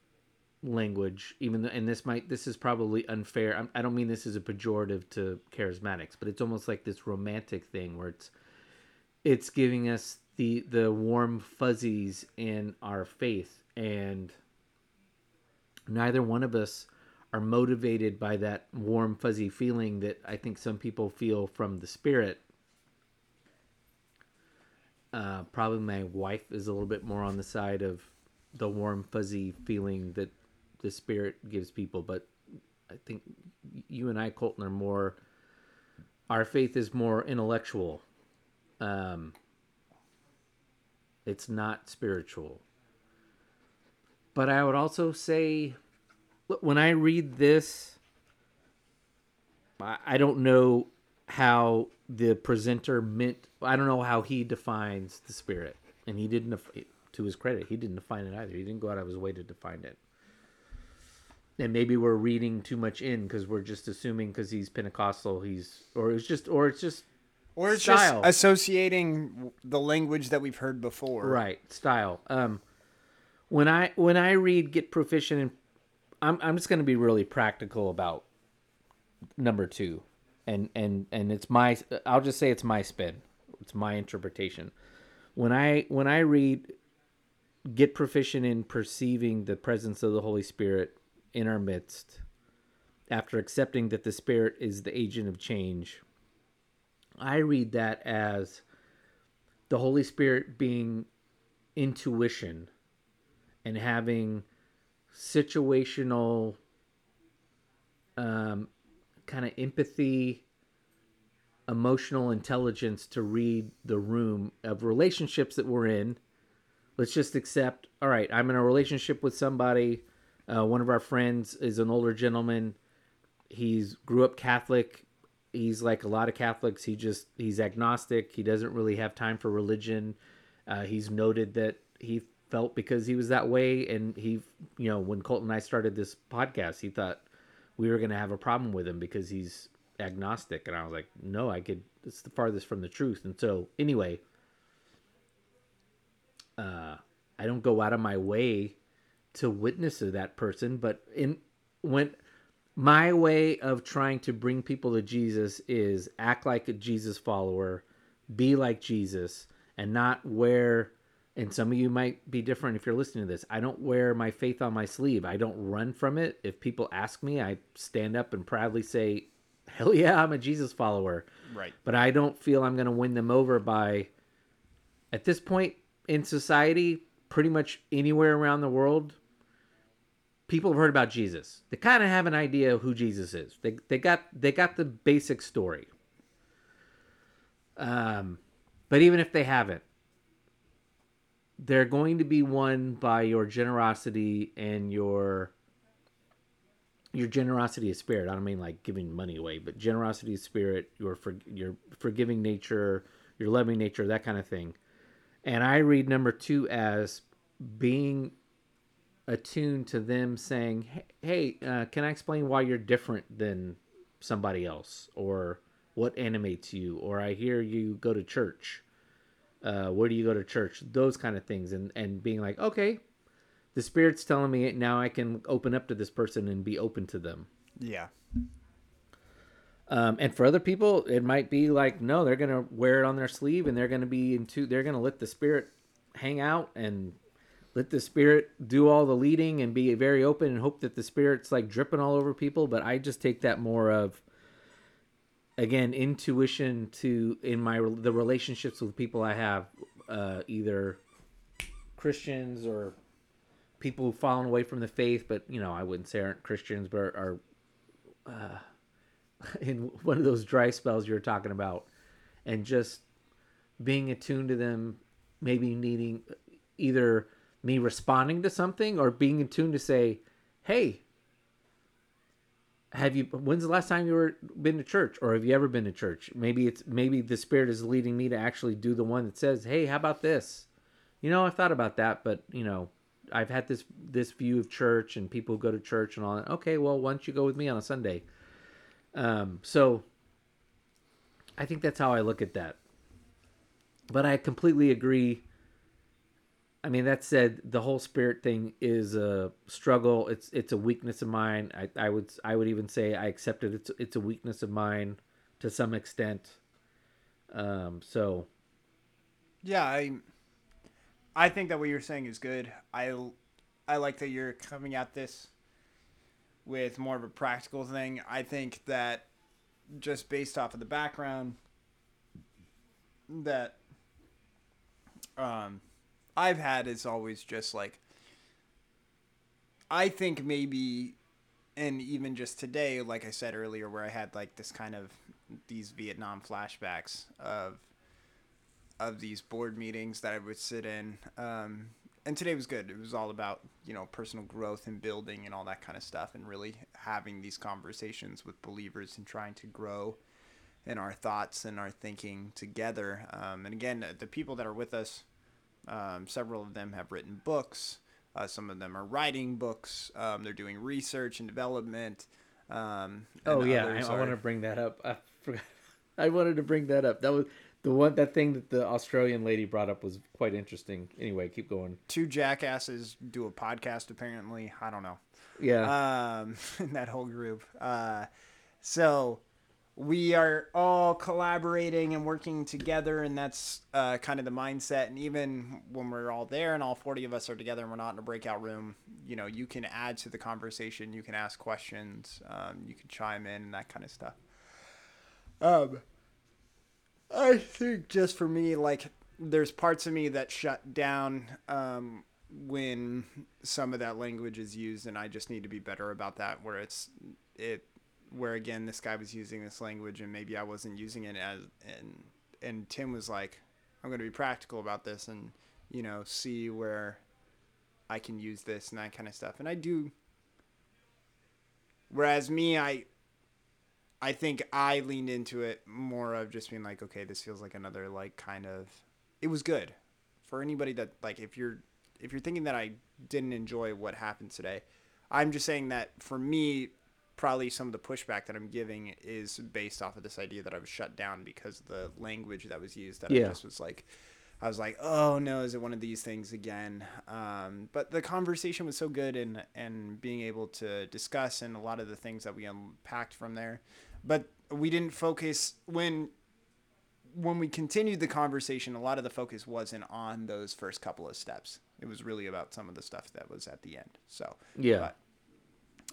language even though and this might this is probably unfair. I'm, i don't mean this is a pejorative to charismatics but it's almost like this romantic thing where it's it's giving us the the warm fuzzies in our faith. And neither one of us are motivated by that warm fuzzy feeling that i think some people feel from the spirit. Uh, probably my wife is a little bit more on the side of the warm fuzzy feeling that the spirit gives people but i think you and i colton are more our faith is more intellectual um it's not spiritual but i would also say when i read this i, I don't know how the presenter meant I don't know how he defines the spirit, and he didn't. To his credit, he didn't define it either. He didn't go out of his way to define it. And maybe we're reading too much in because we're just assuming because he's Pentecostal, he's or it's just or it's just or it's style. just associating the language that we've heard before. Right, style. Um, when I when I read get proficient in, I'm I'm just going to be really practical about number two and and and it's my I'll just say it's my spin. It's my interpretation. When I when I read get proficient in perceiving the presence of the Holy Spirit in our midst after accepting that the Spirit is the agent of change. I read that as the Holy Spirit being intuition and having situational um, kind of empathy, emotional intelligence to read the room of relationships that we're in. Let's just accept, all right, I'm in a relationship with somebody. Uh, one of our friends is an older gentleman. He's grew up Catholic. He's like a lot of Catholics. He just he's agnostic. He doesn't really have time for religion. Uh, he's noted that he felt because he was that way, and he, you know, when Colton and I started this podcast, he thought we were going to have a problem with him because he's agnostic and i was like no i could it's the farthest from the truth and so anyway uh i don't go out of my way to witness to that person but in when my way of trying to bring people to jesus is act like a jesus follower be like jesus and not wear and some of you might be different if you're listening to this. I don't wear my faith on my sleeve. I don't run from it. If people ask me, I stand up and proudly say, "Hell yeah, I'm a Jesus follower." Right. But I don't feel I'm going to win them over by at this point in society, pretty much anywhere around the world, people have heard about Jesus. They kind of have an idea of who Jesus is. They they got they got the basic story. Um, but even if they haven't, they're going to be won by your generosity and your your generosity of spirit. I don't mean like giving money away, but generosity of spirit, your for, your forgiving nature, your loving nature, that kind of thing. And I read number two as being attuned to them saying, "Hey, uh, can I explain why you're different than somebody else, or what animates you, or I hear you go to church. Uh, where do you go to church? Those kind of things, and and being like, okay, the spirit's telling me now. I can open up to this person and be open to them. Yeah. Um, and for other people, it might be like, no, they're gonna wear it on their sleeve, and they're gonna be into, they're gonna let the spirit hang out and let the spirit do all the leading and be very open and hope that the spirit's like dripping all over people. But I just take that more of, again, intuition to in my the relationships with people I have, uh, either Christians or people who've fallen away from the faith, but you know, I wouldn't say aren't Christians, but are, uh, in one of those dry spells you were talking about, and just being attuned to them, maybe needing either me responding to something or being attuned to say, "Hey, have you? When's the last time you were been to church, or have you ever been to church? Maybe it's maybe the spirit is leading me to actually do the one that says, "Hey, how about this? You know, I've thought about that, but you know." I've had this this view of church and people who go to church and all that. Okay, well, why don't you go with me on a Sunday? Um, so I think that's how I look at that. But I completely agree. I mean, that said, the whole spirit thing is a struggle. It's it's a weakness of mine. I, I would I would even say I accept it. It's it's a weakness of mine to some extent. Um, so Yeah, I I think that what you're saying is good. I I like that you're coming at this with more of a practical thing. I think that just based off of the background that um I've had is always just like I think maybe and even just today like I said earlier where I had like this kind of these Vietnam flashbacks of of these board meetings that I would sit in. Um, and today was good. It was all about, you know, personal growth and building and all that kind of stuff and really having these conversations with believers and trying to grow in our thoughts and our thinking together. Um, and again, the people that are with us, um, several of them have written books. Uh, some of them are writing books. Um, they're doing research and development. Um, Oh yeah, I, I are- want to bring that up. I forgot. I wanted to bring that up. That was the one that thing that the Australian lady brought up was quite interesting. Anyway, keep going. two jackasses do a podcast apparently. I don't know. Yeah. um that whole group. Uh so we are all collaborating and working together and that's uh, kind of the mindset. And even when we're all there and all 40 of us are together and we're not in a breakout room you know you can add to the conversation. You can ask questions. Um, you can chime in and that kind of stuff. Um I think just for me, like there's parts of me that shut down um, when some of that language is used, and I just need to be better about that. Where it's it, where again this guy was using this language, and maybe I wasn't using it as, and and Tim was like, I'm going to be practical about this, and you know, see where I can use this and that kind of stuff, and I do. Whereas me, I I think I leaned into it more of just being like, okay, this feels like another like kind of. It was good for anybody that like if you're if you're thinking that I didn't enjoy what happened today, I'm just saying that for me, probably some of the pushback that I'm giving is based off of this idea that I was shut down because of the language that was used. That Yeah. I just was like, I was like, oh no, is it one of these things again? Um, but the conversation was so good and and being able to discuss and a lot of the things that we unpacked from there. But we didn't focus when when we continued the conversation. A lot of the focus wasn't on those first couple of steps. It was really about some of the stuff that was at the end. So Yeah.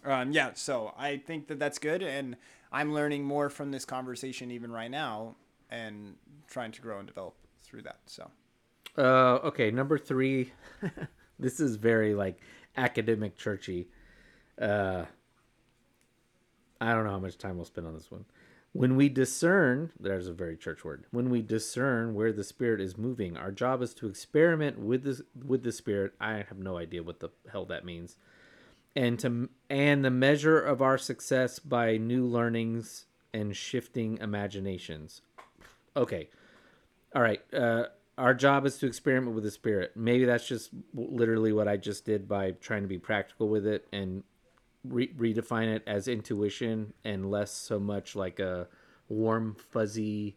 but, um, yeah. So I think that that's good, and I'm learning more from this conversation even right now, and trying to grow and develop through that. So. Uh, okay, number three. this is very like academic churchy. Uh, I don't know how much time we'll spend on this one. When we discern, there's a very church word. When we discern where the spirit is moving, our job is to experiment with the with the spirit. I have no idea what the hell that means. And to and the measure of our success by new learnings and shifting imaginations. Okay. All right. Uh, our job is to experiment with the spirit. Maybe that's just literally what I just did by trying to be practical with it and re- redefine it as intuition and less so much like a warm fuzzy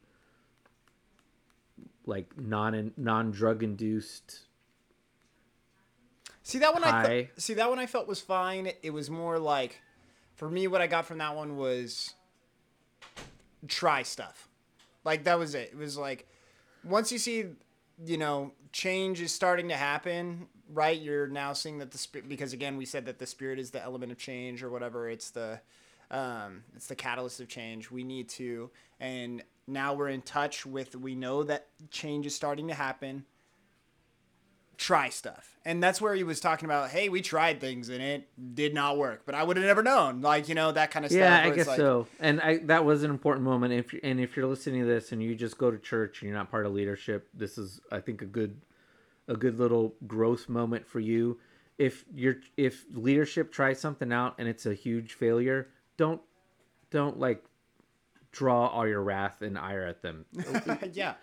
like non non drug induced See that one I th- see that one I felt was fine. It was more like for me what I got from that one was try stuff. Like that was it. It was like once you see you know change is starting to happen, right? You're now seeing that the spirit because again we said that the spirit is the element of change or whatever. It's the um, it's the catalyst of change. We need to and now we're in touch with we know that change is starting to happen try stuff. And that's where he was talking about, hey, we tried things and it did not work, but I would have never known. Like, you know, that kind of stuff. yeah i guess like- so and I, that was an important moment if and if you're listening to this and you just go to church and you're not part of leadership this is i think a good a good little growth moment for you. If you're if leadership tries something out and it's a huge failure don't don't like draw all your wrath and ire at them. Yeah.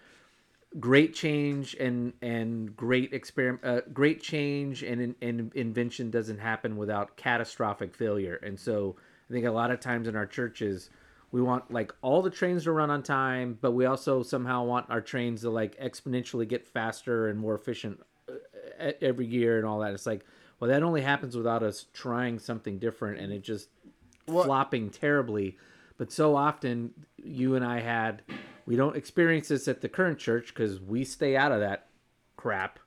great change and and great experiment uh, great change and, and invention doesn't happen without catastrophic failure. And so i think a lot of times in our churches we want like all the trains to run on time but we also somehow want our trains to like exponentially get faster and more efficient uh, every year and all that. It's like well that only happens without us trying something different and it just flopping terribly. But so often you and i had we don't experience this at the current church because we stay out of that crap.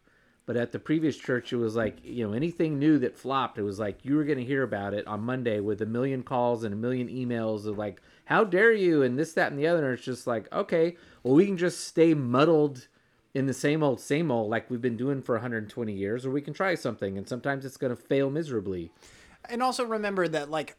But at the previous church it was like you know anything new that flopped it was like you were going to hear about it on monday with a million calls and a million emails of like how dare you and this that and the other and it's just like okay well we can just stay muddled in the same old same old like we've been doing for 120 years or we can try something and sometimes it's going to fail miserably And also remember that, like,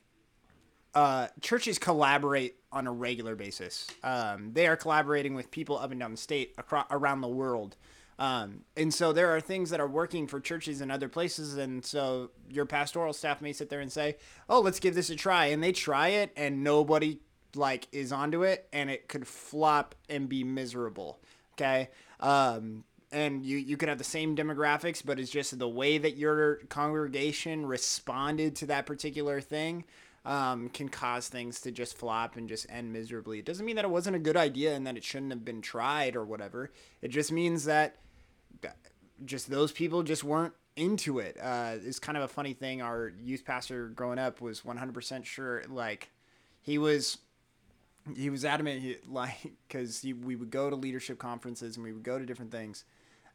uh, churches collaborate on a regular basis. Um, they are collaborating with people up and down the state, across, around the world. Um, and so there are things that are working for churches in other places. And so your pastoral staff may sit there and say, oh, let's give this a try. And they try it and nobody like is onto it and it could flop and be miserable. Okay. Um, and you, you could have the same demographics, but it's just the way that your congregation responded to that particular thing um, can cause things to just flop and just end miserably. It doesn't mean that it wasn't a good idea and that it shouldn't have been tried or whatever. It just means that just those people just weren't into it. Uh, it's kind of a funny thing. Our youth pastor growing up was 100% sure, like, he was he was adamant he, like because we would go to leadership conferences and we would go to different things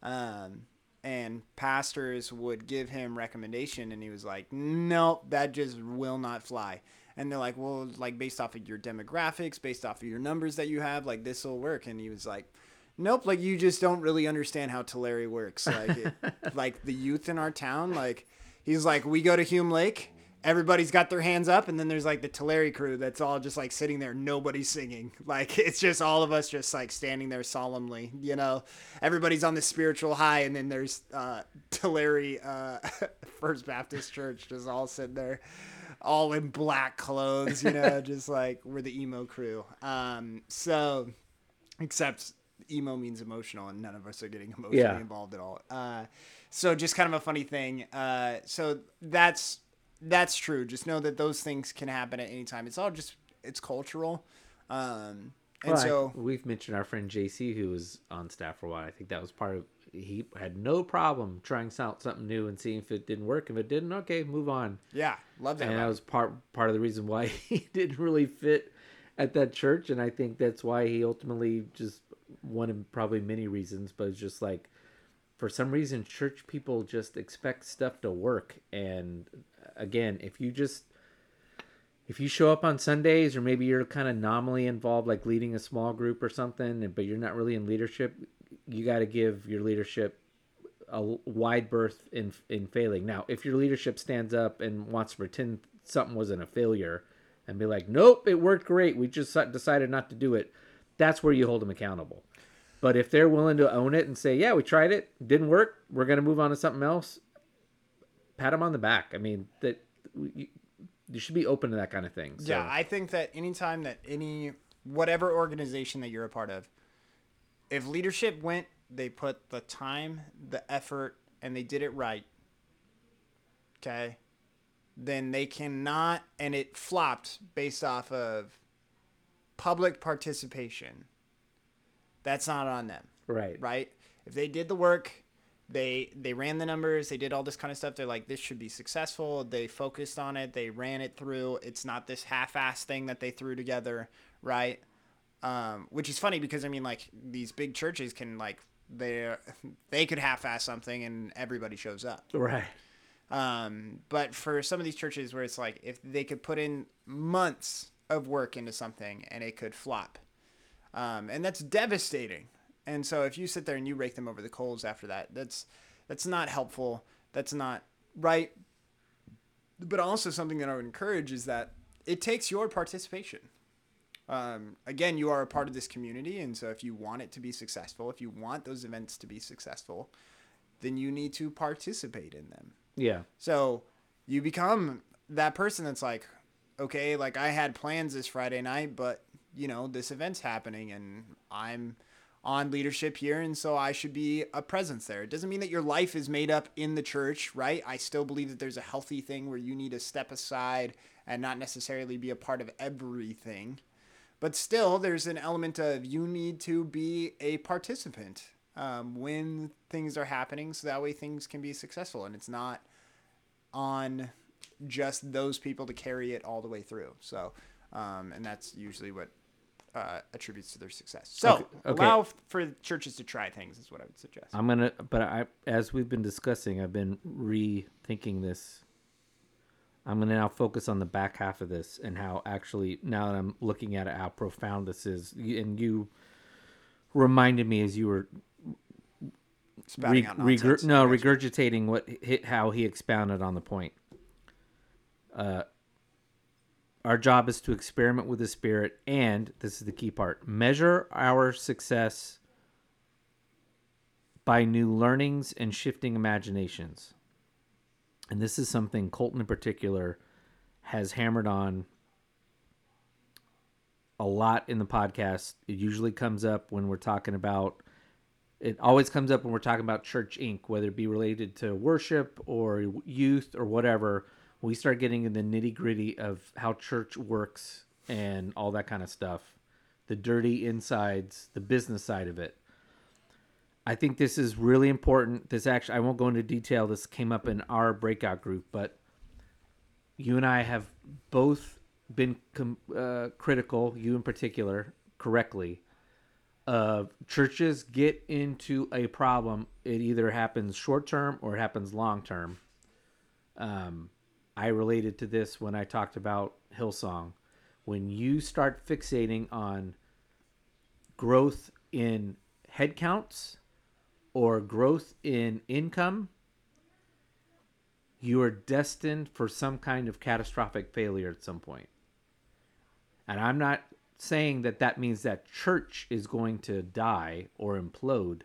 um, and pastors would give him recommendation and he was like nope that just will not fly. And they're like well like based off of your demographics based off of your numbers that you have like this will work. And he was like nope like you just don't really understand how Tulare works. Like it, like the youth in our town like he's like we go to Hume Lake everybody's got their hands up and then there's like the Tulare crew that's all just like sitting there nobody's singing. Like it's just all of us just like standing there solemnly you know? Everybody's on the spiritual high and then there's uh Tulare uh First Baptist Church just all sitting there all in black clothes you know? Just like we're the emo crew. Um so except emo means emotional and none of us are getting emotionally Yeah. involved at all. Uh so just kind of a funny thing. Uh so that's that's true. Just know that those things can happen at any time. It's all just it's cultural. Um, and Well, I- so we've mentioned our friend JC who was on staff for a while. I think that was part of he had no problem trying out something new and seeing if it didn't work. If it didn't, okay, move on. yeah, love that. and that was part part of the reason why he didn't really fit at that church. And I think that's why he ultimately just one of probably many reasons, but it's just like for some reason church people just expect stuff to work. And again, if you just if you show up on Sundays or maybe you're kind of nominally involved, like leading a small group or something, but you're not really in leadership, you got to give your leadership a wide berth in in failing. Now, if your leadership stands up and wants to pretend something wasn't a failure and be like, nope, it worked great. We just decided not to do it. That's where you hold them accountable. But if they're willing to own it and say, yeah, we tried it, didn't work, we're going to move on to something else, pat them on the back. I mean, that you, you should be open to that kind of thing. So. Yeah, I think that anytime that any whatever organization that you're a part of, if leadership went, they put the time, the effort, and they did it right. Okay, then they cannot, and it flopped based off of public participation. That's not on them, right? Right. If they did the work, they they ran the numbers they did all this kind of stuff they're like this should be successful. They focused on it they ran it through it's not this half-ass thing that they threw together right? Um, which is funny because i mean like these big churches can like they they could half-ass something and everybody shows up. Right. Um, but for some of these churches where it's like if they could put in months of work into something and it could flop um, and that's devastating and so if you sit there and you rake them over the coals after that, that's that's not helpful. That's not right. But also something that I would encourage is that it takes your participation. Um, again, you are a part of this community, and so if you want it to be successful, if you want those events to be successful, then you need to participate in them. Yeah. So you become that person that's like, okay, like I had plans this Friday night, but you know this event's happening, and I'm on leadership here, and so I should be a presence there. It doesn't mean that your life is made up in the church, right? I still believe that there's a healthy thing where you need to step aside and not necessarily be a part of everything. But still, there's an element of you need to be a participant um, when things are happening, so that way things can be successful, and it's not on just those people to carry it all the way through. So, um, and that's usually what uh, attributes to their success. So Okay, okay. allow for churches to try things is what I would suggest. I'm gonna, but I, as we've been discussing, I've been rethinking this. I'm gonna now focus on the back half of this and how actually now that I'm looking at it, how profound this is, and you reminded me as you were Spouting out regur- no regurgitating what hit how he expounded on the point. Uh, our job is to experiment with the spirit, and this is the key part: measure our success by new learnings and shifting imaginations. And this is something Colton, in particular, has hammered on a lot in the podcast. It usually comes up when we're talking about it always comes up when we're talking about church inc whether it be related to worship or youth or whatever we start getting in the nitty gritty of how church works and all that kind of stuff the dirty insides the business side of it. I think this is really important. This actually i won't go into detail. This came up in our breakout group but you and i have both been com- uh, critical you in particular correctly of churches get into a problem, it either happens short term or it happens long term. Um, I related to this when I talked about Hillsong. When you start fixating on growth in headcounts or growth in income, you are destined for some kind of catastrophic failure at some point. And I'm not saying that that means that church is going to die or implode,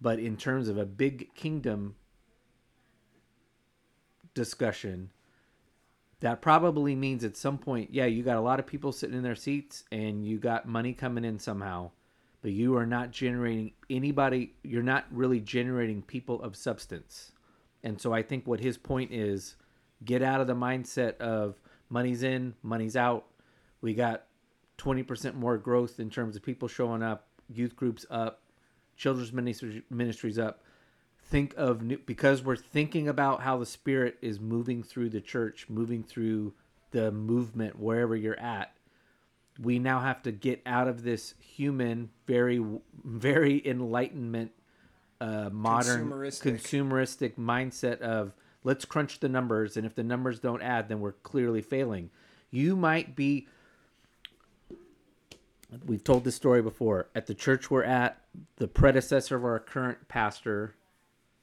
but in terms of a big kingdom discussion, that probably means at some point, yeah, you got a lot of people sitting in their seats and you got money coming in somehow, but you are not generating anybody, you're not really generating people of substance. And so I think what his point is get out of the mindset of money's in, money's out. We got 20% more growth in terms of people showing up, youth groups up, children's ministries up. Think of new, because we're thinking about how the spirit is moving through the church, moving through the movement wherever you're at. We now have to get out of this human, very, very enlightenment, uh, modern, Consumeristic. consumeristic mindset of let's crunch the numbers, and if the numbers don't add, then we're clearly failing. You might be we've told this story before at the church we're at the predecessor of our current pastor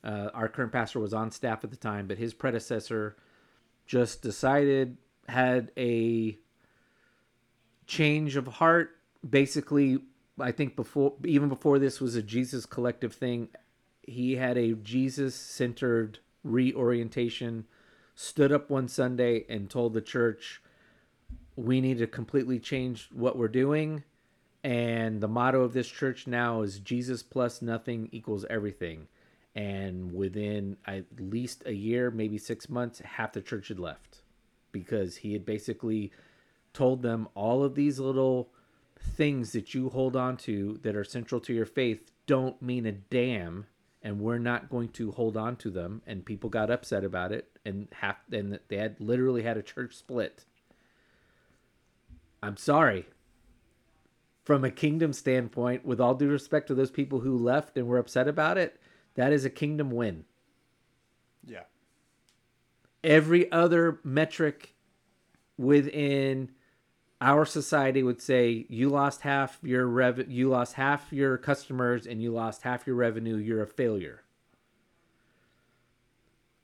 uh, our current pastor was on staff at the time but his predecessor just decided had a change of heart. Basically i think before even before this was a jesus collective thing he had a jesus centered reorientation stood up one sunday and told the church we need to completely change what we're doing. And the motto of this church now is jesus plus nothing equals everything and within at least a year maybe six months half the church had left because he had basically told them all of these little things that you hold on to that are central to your faith don't mean a damn and we're not going to hold on to them. And people got upset about it and half and they had literally had a church split. I'm sorry. From a kingdom standpoint with all due respect to those people who left and were upset about it that is a kingdom win. Yeah. every other metric within our society would say you lost half your rev you lost half your customers and you lost half your revenue. You're a failure.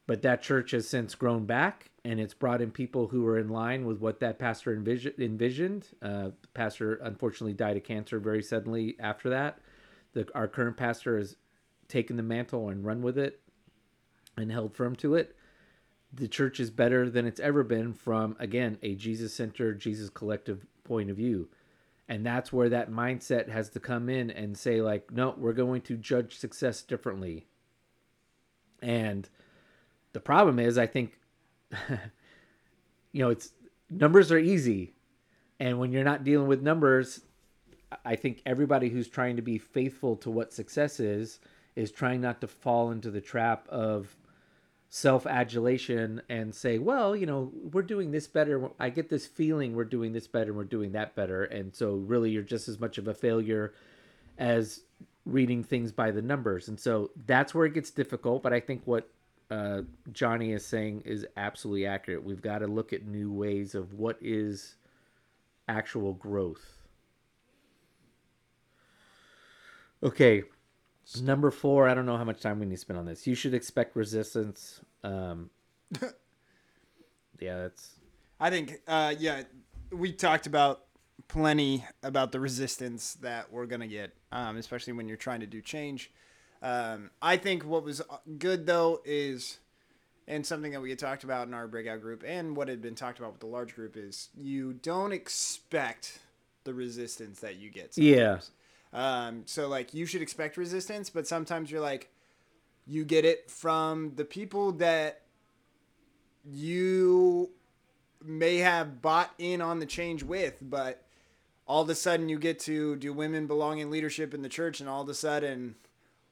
But that church has since grown back and it's brought in people who are in line with what that pastor envision, envisioned. Uh, the pastor unfortunately died of cancer very suddenly after that. The, our current pastor has taken the mantle and run with it and held firm to it. The church is better than it's ever been from again a jesus centered jesus collective point of view. And that's where that mindset has to come in and say like no we're going to judge success differently. And the problem is i think you know it's numbers are easy. And when you're not dealing with numbers i think everybody who's trying to be faithful to what success is is trying not to fall into the trap of self adulation and say, well, you know, we're doing this better. I get this feeling we're doing this better, and we're doing that better. And so, really, you're just as much of a failure as reading things by the numbers. And so, that's where it gets difficult. But I think what uh, Johnny is saying is absolutely accurate. We've got to look at new ways of what is actual growth. Okay, Number four, I don't know how much time we need to spend on this. You should expect resistance. Um, yeah, that's. I think, uh, yeah, we talked about plenty about the resistance that we're gonna get, um, especially when you're trying to do change. Um, I think what was good though is, and something that we had talked about in our breakout group, and what had been talked about with the large group is you don't expect the resistance that you get. Yeah. Um, so like you should expect resistance, but sometimes you're like, you get it from the people that you may have bought in on the change with, but all of a sudden you get to do women belong in leadership in the church, and all of a sudden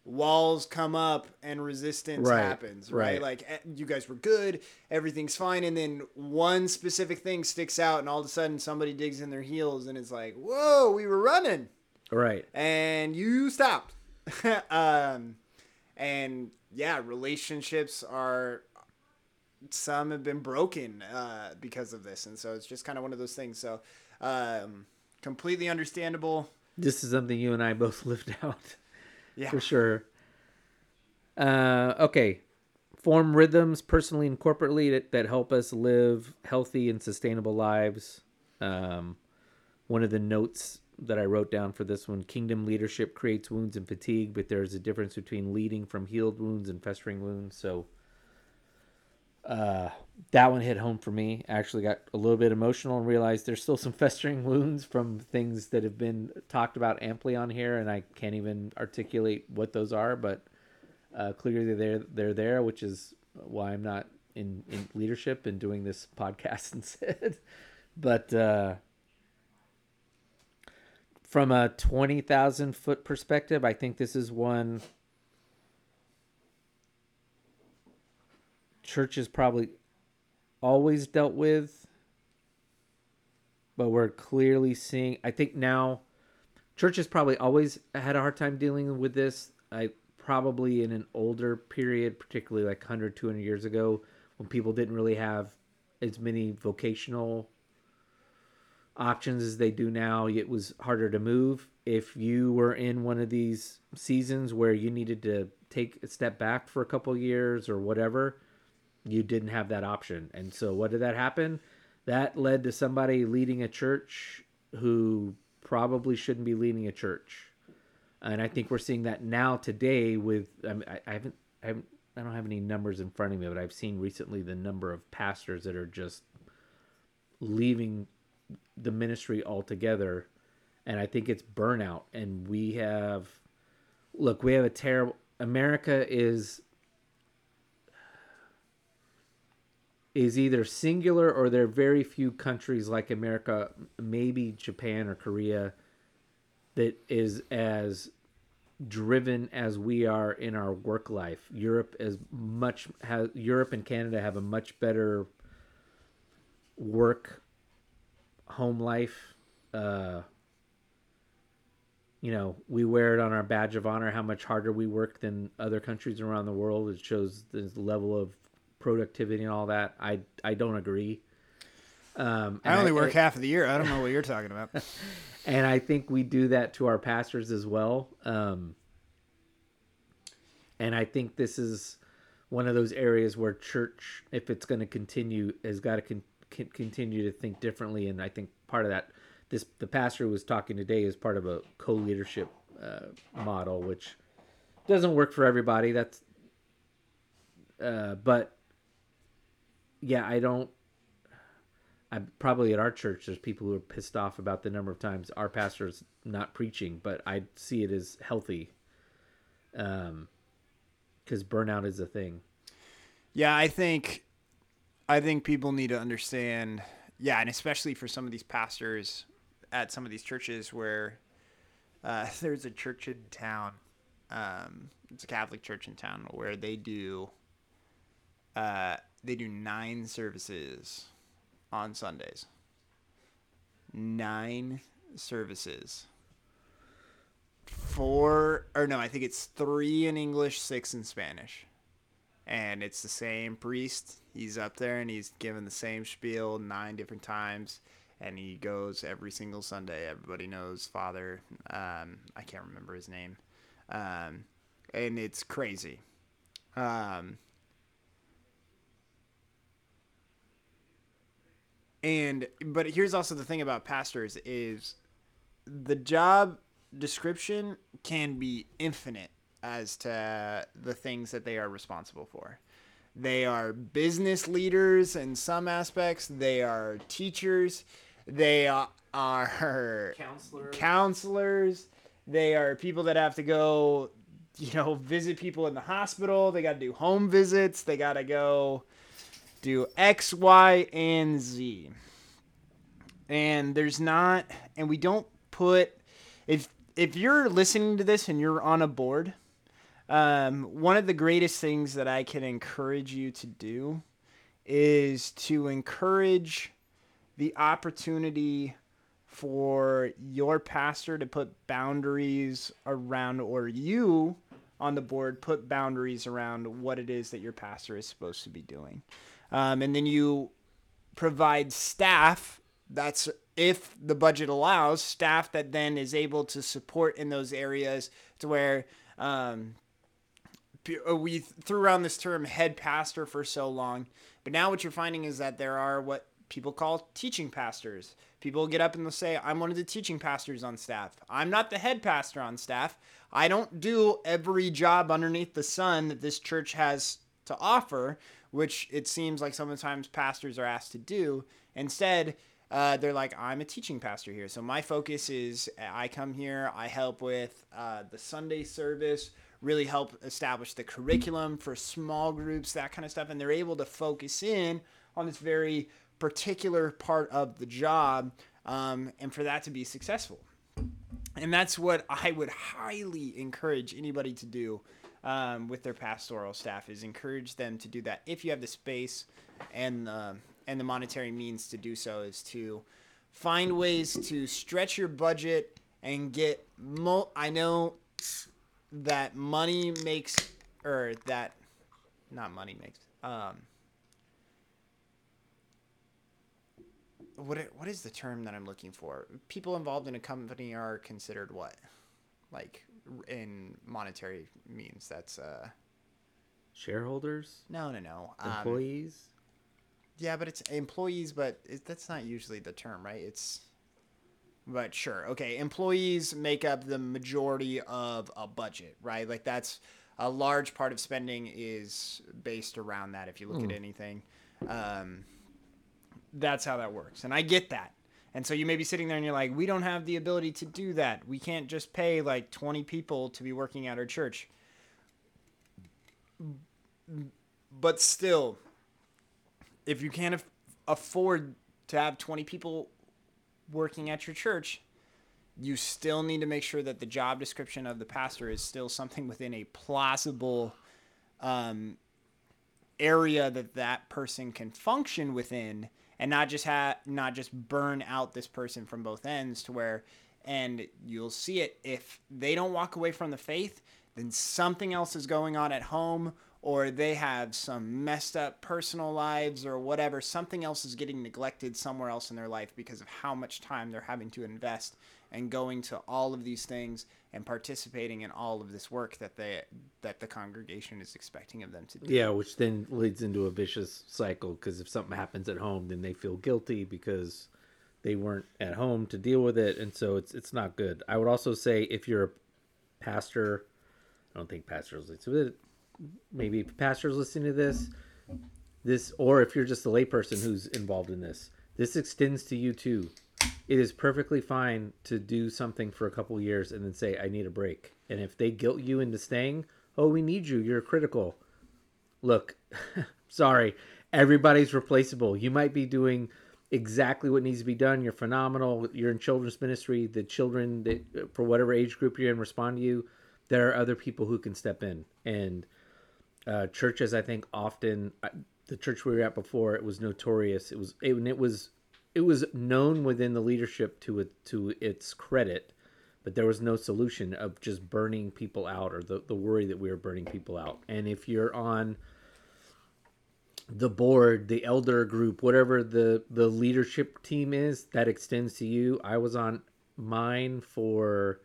walls come up and resistance Right, happens, right? right. Like eh, you guys were good, everything's fine, and then one specific thing sticks out, and all of a sudden somebody digs in their heels, and it's like, whoa, we were running Right. and you stopped. um, and yeah, relationships are some have been broken uh, because of this, and so it's just kind of one of those things. So, um, completely understandable. This is something you and I both lived out Yeah, for sure. Uh, okay. Form rhythms personally and corporately that, that help us live healthy and sustainable lives. Um, one of the notes that I wrote down for this one kingdom leadership creates wounds and fatigue, but there's a difference between leading from healed wounds and festering wounds. So, uh, that one hit home for me. I actually got a little bit emotional and realized there's still some festering wounds from things that have been talked about amply on here, and I can't even articulate what those are. But uh, clearly, they're they're there, which is why I'm not in in leadership and doing this podcast instead. but uh, from a twenty thousand foot perspective, I think this is one churches probably always dealt with, but we're clearly seeing. I think now churches probably always had a hard time dealing with this. I probably in an older period, particularly like 100, 200 years ago, when people didn't really have as many vocational options as they do now. It was harder to move. If you were in one of these seasons where you needed to take a step back for a couple years or whatever, you didn't have that option. And so what did that happen? That led to somebody leading a church who probably shouldn't be leading a church. And I think we're seeing that now today with I, mean, I, haven't I haven't I don't have any numbers in front of me, but I've seen recently the number of pastors that are just leaving the ministry altogether. And I think it's burnout. And we have look, we have a terrible America is is either singular or there are very few countries like America, maybe Japan or Korea, that is as driven as we are in our work life. Europe is much has Europe and Canada have a much better work home life. Uh, you know, we wear it on our badge of honor how much harder we work than other countries around the world. It shows the level of productivity and all that. I I don't agree. Um, I only work half of the year. I don't know what you're talking about. and I think we do that to our pastors as well. Um, and I think this is one of those areas where church, if it's going to continue, has got to con- con- continue to think differently. And I think part of that, this the pastor was talking today is part of a co-leadership uh, model, which doesn't work for everybody. That's, uh, but yeah, I don't. I probably at our church there's people who are pissed off about the number of times our pastor's not preaching, but I see it as healthy. Um, because burnout is a thing. Yeah, I think I think people need to understand. Yeah, and especially for some of these pastors at some of these churches where uh, there's a church in town. Um, it's a Catholic church in town where they do uh, they do nine services on Sundays. Nine services. Four or no, I think it's three in English, six in Spanish. And it's the same priest. He's up there and he's given the same spiel nine different times. And he goes every single Sunday. Everybody knows Father. Um, I can't remember his name. Um, and it's crazy. Um, and but here's also the thing about pastors is the job description can be infinite as to the things that they are responsible for. They are business leaders in some aspects, they are teachers, they are Counselor. counselors, they are people that have to go, you know, visit people in the hospital, they got to do home visits, they got to go do X, Y, and Z. And there's not, and we don't put, if if you're listening to this and you're on a board, um, one of the greatest things that I can encourage you to do is to encourage the opportunity for your pastor to put boundaries around, or you on the board put boundaries around what it is that your pastor is supposed to be doing. Um, and then you provide staff that's if the budget allows staff that then is able to support in those areas to where um, we threw around this term head pastor for so long but now what you're finding is that there are what people call teaching pastors. People get up and they'll say i'm one of the teaching pastors on staff. I'm not the head pastor on staff. I don't do every job underneath the sun that this church has to offer which it seems like sometimes pastors are asked to do. Instead uh, they're like, I'm a teaching pastor here. So my focus is I come here, I help with uh, the Sunday service, really help establish the curriculum for small groups, that kind of stuff. And they're able to focus in on this very particular part of the job um, and for that to be successful. And that's what I would highly encourage anybody to do um, with their pastoral staff is encourage them to do that if you have the space and and the monetary means to do so is to find ways to stretch your budget and get mo- I know that money makes or that not money makes um what what is the term that I'm looking for? People involved in a company are considered what? Like in monetary means that's uh Shareholders, No, no, no. Um, employees. Yeah, but it's employees, but it, that's not usually the term, right? It's. But sure, okay. Employees make up the majority of a budget, right? Like that's a large part of spending is based around that. If you look at anything, um, that's how that works, and I get that. And so you may be sitting there and you're like, we don't have the ability to do that. We can't just pay like 20 people to be working at our church. But still, if you can't af- afford to have 20 people working at your church, you still need to make sure that the job description of the pastor is still something within a plausible um, area that that person can function within and not just have not just burn out this person from both ends to where and you'll see it if they don't walk away from the faith then something else is going on at home or they have some messed up personal lives or whatever something else is getting neglected somewhere else in their life because of how much time they're having to invest and going to all of these things and participating in all of this work that they that the congregation is expecting of them to do Yeah, which then leads into a vicious cycle because if something happens at home, then they feel guilty because they weren't at home to deal with it, and so it's it's not good. I would also say if you're a pastor, I don't think pastors. Maybe pastors listening to this, this, or if you're just a layperson who's involved in this, this extends to you too. It is perfectly fine to do something for a couple years and then say, "I need a break." And if they guilt you into staying, oh, we need you. You're critical look, sorry, everybody's replaceable. You might be doing exactly what needs to be done. You're phenomenal. You're in children's ministry. The children that, for whatever age group you're in, respond to you. There are other people who can step in. And uh, churches, I think, often I- the church we were at before, it was notorious. It was it, it was it was known within the leadership to it to its credit but there was no solution of just burning people out or the, the worry that we were burning people out and if you're on the board the elder group whatever the the leadership team is that extends to you i was on mine for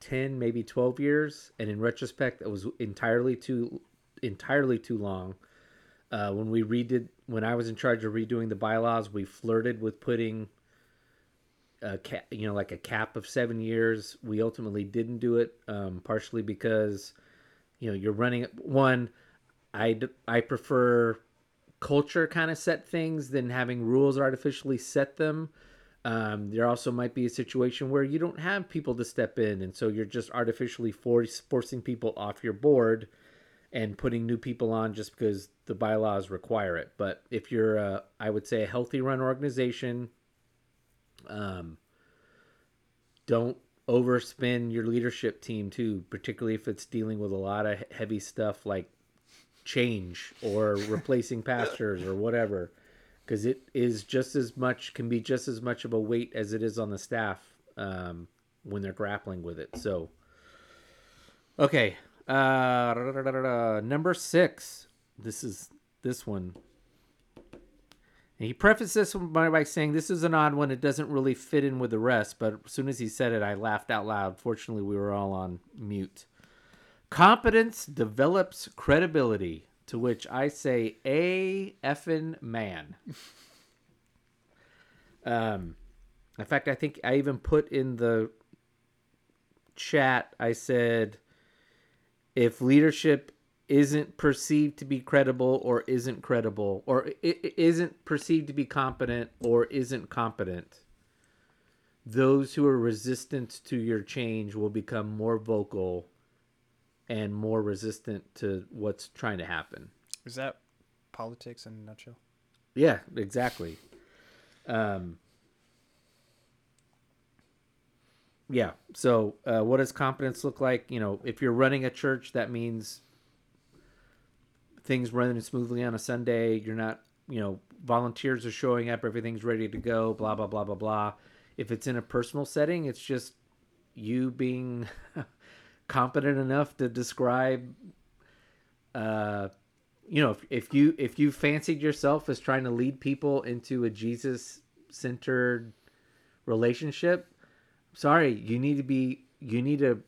10 maybe 12 years and in retrospect it was entirely too entirely too long uh, when we redid when i was in charge of redoing the bylaws we flirted with putting a cap, you know, like a cap of seven years. We ultimately didn't do it, um, partially because, you know, you're running one. i i prefer culture kind of set things than having rules artificially set them. Um, there also might be a situation where you don't have people to step in, and so you're just artificially force, forcing people off your board and putting new people on just because the bylaws require it. But if you're, uh, I would say, a healthy run organization, um, don't overspin your leadership team too, particularly if it's dealing with a lot of heavy stuff like change or replacing pastors or whatever, because it is just as much can be just as much of a weight as it is on the staff um, when they're grappling with it. So, okay, uh, number six. This is this one. And he prefaced this one by, by saying, This is an odd one. It doesn't really fit in with the rest. But as soon as he said it, I laughed out loud. Fortunately, we were all on mute. Competence develops credibility, to which I say, A effing man. um, in fact, I think I even put in the chat, I said, if leadership isn't perceived to be credible or isn't credible or isn't perceived to be competent or isn't competent those who are resistant to your change will become more vocal and more resistant to what's trying to happen is that politics in a nutshell yeah exactly um yeah so uh, what does competence look like you know if you're running a church that means things running smoothly on a Sunday. You're not, you know, volunteers are showing up, everything's ready to go, blah, blah, blah, blah, blah. If it's in a personal setting, it's just you being competent enough to describe, uh, you know, if, if you if you fancied yourself as trying to lead people into a Jesus centered relationship, sorry, you need to be you need to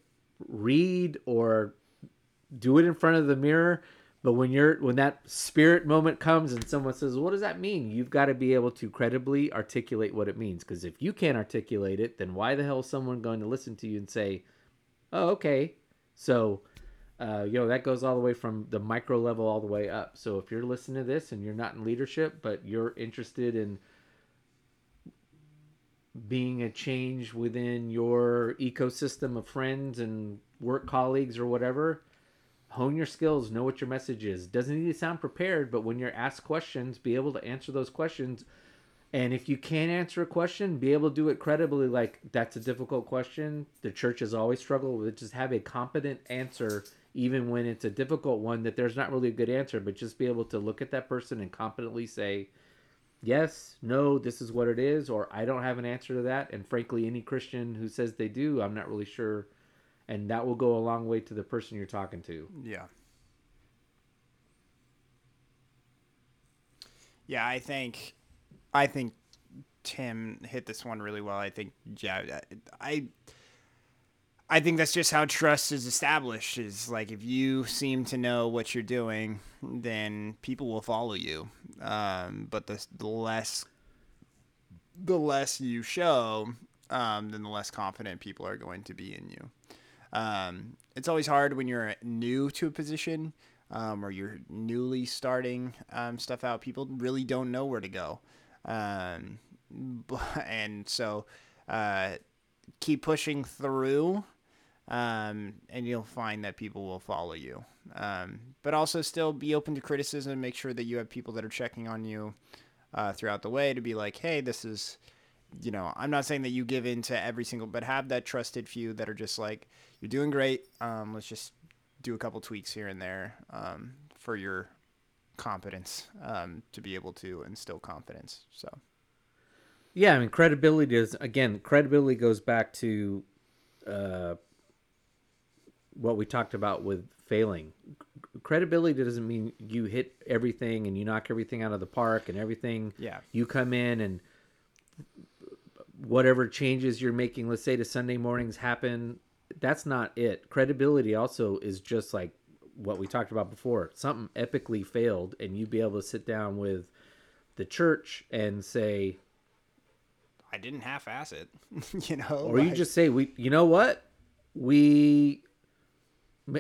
read or do it in front of the mirror. But when you're when that spirit moment comes and someone says, "What does that mean?" You've got to be able to credibly articulate what it means. Because if you can't articulate it, then why the hell is someone going to listen to you and say, "Oh, okay"? So, uh, you know that goes all the way from the micro level all the way up. So if you're listening to this and you're not in leadership, but you're interested in being a change within your ecosystem of friends and work colleagues or whatever, hone your skills, know what your message is. Doesn't need to sound prepared, but when you're asked questions, be able to answer those questions. And if you can't answer a question, be able to do it credibly. Like that's a difficult question. The church has always struggled with just have a competent answer, even when it's a difficult one that there's not really a good answer. But just be able to look at that person and competently say, yes, no, this is what it is, or I don't have an answer to that. And frankly, any Christian who says they do, I'm not really sure. And that will go a long way to the person you're talking to. Yeah. Yeah, I think, I think Tim hit this one really well. I think, yeah, I, I think that's just how trust is established. Is like if you seem to know what you're doing, then people will follow you. Um, but the, the less, the less you show, um, then the less confident people are going to be in you. Um, it's always hard when you're new to a position um, or you're newly starting um, stuff out. People really don't know where to go. Um, and so uh, keep pushing through, um, and you'll find that people will follow you. Um, but also still be open to criticism. Make sure that you have people that are checking on you uh, throughout the way to be like, hey, this is you know, I'm not saying that you give in to every single, but have that trusted few that are just like, you're doing great. Um, let's just do a couple tweaks here and there um, for your competence um, to be able to instill confidence. So, yeah, I mean, credibility is again, credibility goes back to uh, what we talked about with failing. Credibility doesn't mean you hit everything and you knock everything out of the park and everything. Yeah. You come in and whatever changes you're making, let's say to Sunday mornings happen, that's not it. Credibility also is just like what we talked about before. Something epically failed, and you'd be able to sit down with the church and say, I didn't half-ass it, you know, or you just say, we, you know what, we,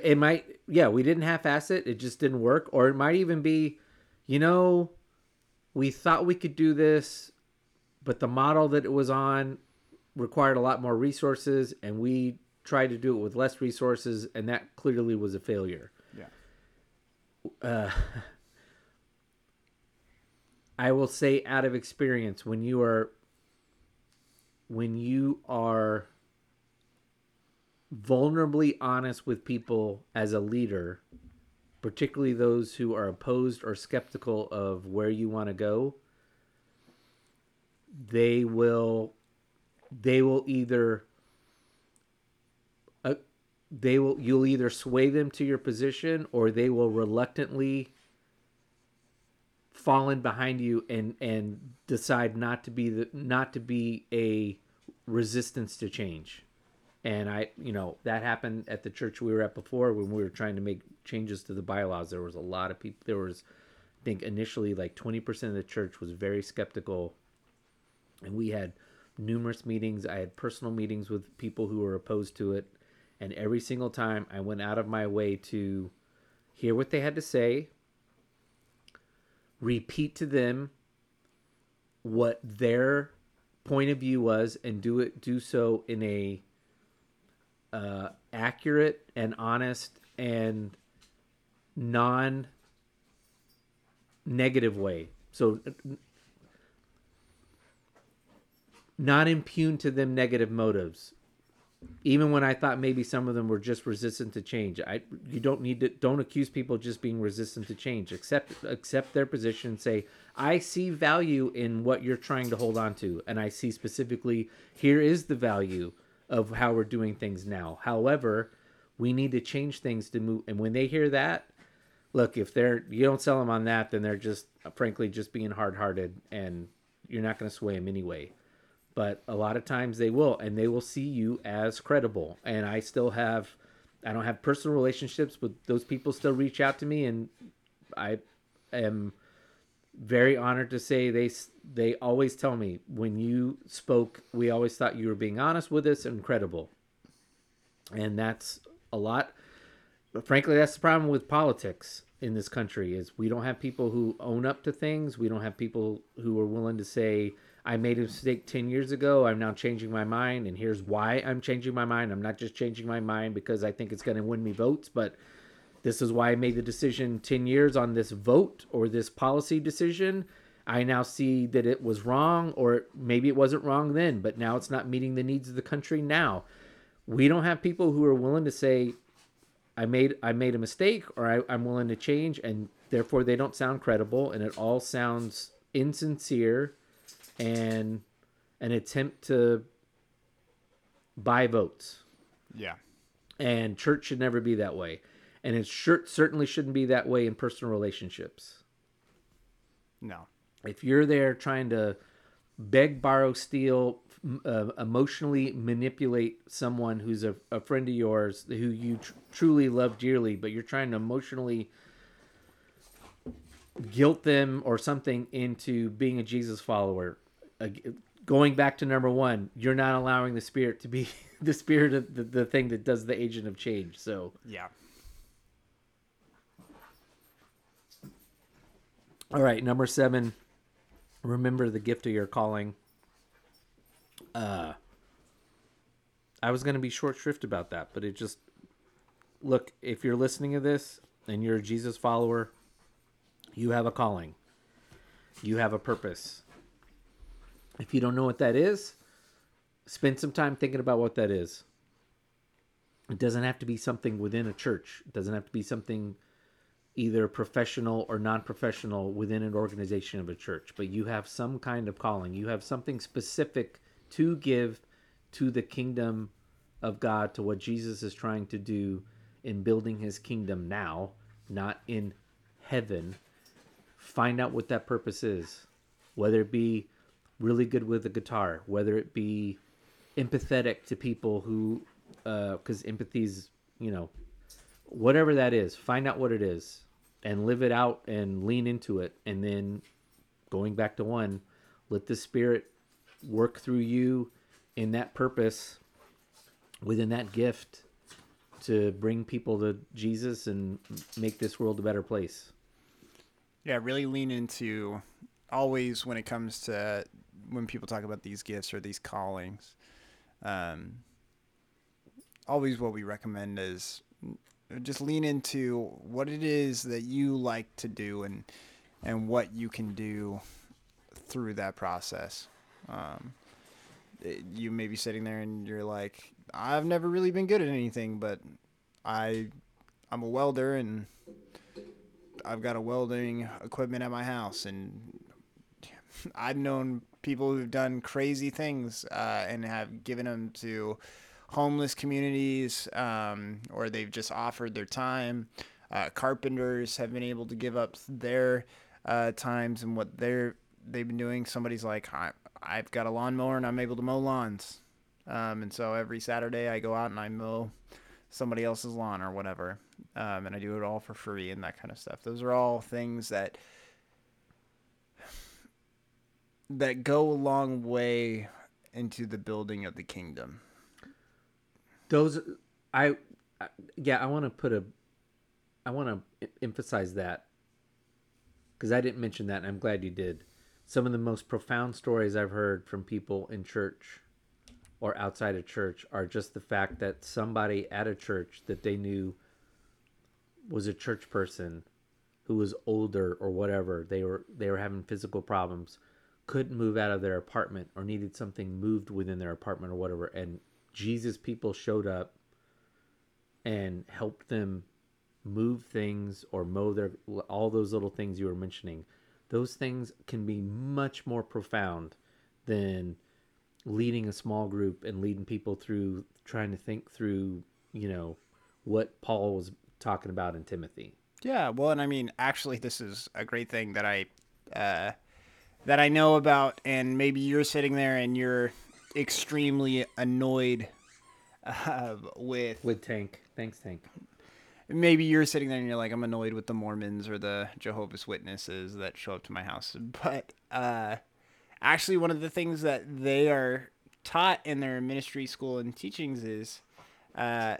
it might, yeah, we didn't half-ass it. It just didn't work, or it might even be, you know, we thought we could do this but the model that it was on required a lot more resources and we tried to do it with less resources and that clearly was a failure uh, i will say out of experience when you are when you are vulnerably honest with people as a leader particularly those who are opposed or skeptical of where you want to go they will they will either they will you'll either sway them to your position or they will reluctantly fall in behind you and and decide not to be the not to be a resistance to change. And i you know that happened at the church we were at before when we were trying to make changes to the bylaws. There was a lot of people there was i think initially like 20% of the church was very skeptical. And we had numerous meetings. I had personal meetings with people who were opposed to it, and every single time I went out of my way to hear what they had to say, repeat to them what their point of view was, and do it do so in a uh, accurate and honest and non negative way. So not impugn to them negative motives even when i thought maybe some of them were just resistant to change i you don't need to don't accuse people just being resistant to change. Accept accept their position and say i see value in what you're trying to hold on to and i see specifically here is the value of how we're doing things now. However we need to change things to move and when they hear that look if they're you don't sell them on that then they're just frankly just being hard-hearted and you're not going to sway them anyway but a lot of times they will and they will see you as credible and i still have I don't have personal relationships, but those people still reach out to me, and I am very honored to say they they always tell me when you spoke, we always thought you were being honest with us and credible, and that's a lot. But frankly, that's the problem with politics in this country is we don't have people who own up to things. We don't have people who are willing to say, I made a mistake 10 years ago. I'm now changing my mind. And here's why I'm changing my mind. I'm not just changing my mind because I think it's going to win me votes, but this is why I made the decision 10 years on this vote or this policy decision. I now see that it was wrong, or maybe it wasn't wrong then, but now it's not meeting the needs of the country now. We don't have people who are willing to say, I made I made a mistake or I, I'm willing to change and therefore they don't sound credible and it all sounds insincere and an attempt to buy votes. Yeah. And church should never be that way. And it sure, certainly shouldn't be that way in personal relationships. No. If you're there trying to beg, borrow, steal, uh, emotionally manipulate someone who's a, a friend of yours who you tr- truly love dearly, but you're trying to emotionally guilt them or something into being a Jesus follower, uh, going back to number one, you're not allowing the spirit to be the spirit of the, the thing that does the agent of change. So, Yeah. all right, number seven, remember the gift of your calling. Uh, I was going to be short shrift about that, but it just look, if you're listening to this and you're a Jesus follower, you have a calling. You have a purpose. If you don't know what that is, spend some time thinking about what that is. It doesn't have to be something within a church. It doesn't have to be something either professional or non-professional within an organization of a church, but you have some kind of calling. You have something specific to give to the kingdom of God, to what Jesus is trying to do in building his kingdom now, not in heaven. Find out what that purpose is, whether it be really good with the guitar, whether it be empathetic to people who, uh, because empathy is, you know, whatever that is, find out what it is and live it out and lean into it. And then going back to one, let the spirit work through you in that purpose within that gift to bring people to Jesus and make this world a better place. Yeah, really lean into always when it comes to when people talk about these gifts or these callings. Um, always what we recommend is just lean into what it is that you like to do and and what you can do through that process. Um, it- you may be sitting there and you're like, I've never really been good at anything, but I I'm a welder and I've got a welding equipment at my house, and I've known people who've done crazy things uh, and have given them to homeless communities, um, or they've just offered their time. Uh, carpenters have been able to give up their uh, times and what they're they've been doing. Somebody's like, I, I've got a lawnmower and I'm able to mow lawns, um, and so every Saturday I go out and I mow somebody else's lawn or whatever. Um, and I do it all for free and that kind of stuff. Those are all things that that go a long way into the building of the kingdom. Those, I, I yeah, I want to put a, I want to emphasize that because I didn't mention that, and I'm glad you did. Some of the most profound stories I've heard from people in church or outside of church are just the fact that somebody at a church that they knew was a church person who was older or whatever they were they were having physical problems couldn't move out of their apartment or needed something moved within their apartment or whatever and Jesus people showed up and helped them move things or mow their all those little things you were mentioning. Those things can be much more profound than leading a small group and leading people through trying to think through you know what paul was talking about in timothy. Yeah, well, and I mean, actually, this is a great thing that I uh, that I know about, and maybe you're sitting there and you're extremely annoyed uh, with With Tank. Thanks, Tank. maybe you're sitting there and you're like, I'm annoyed with the Mormons or the Jehovah's Witnesses that show up to my house. But uh, actually, one of the things that they are taught in their ministry school and teachings is, uh,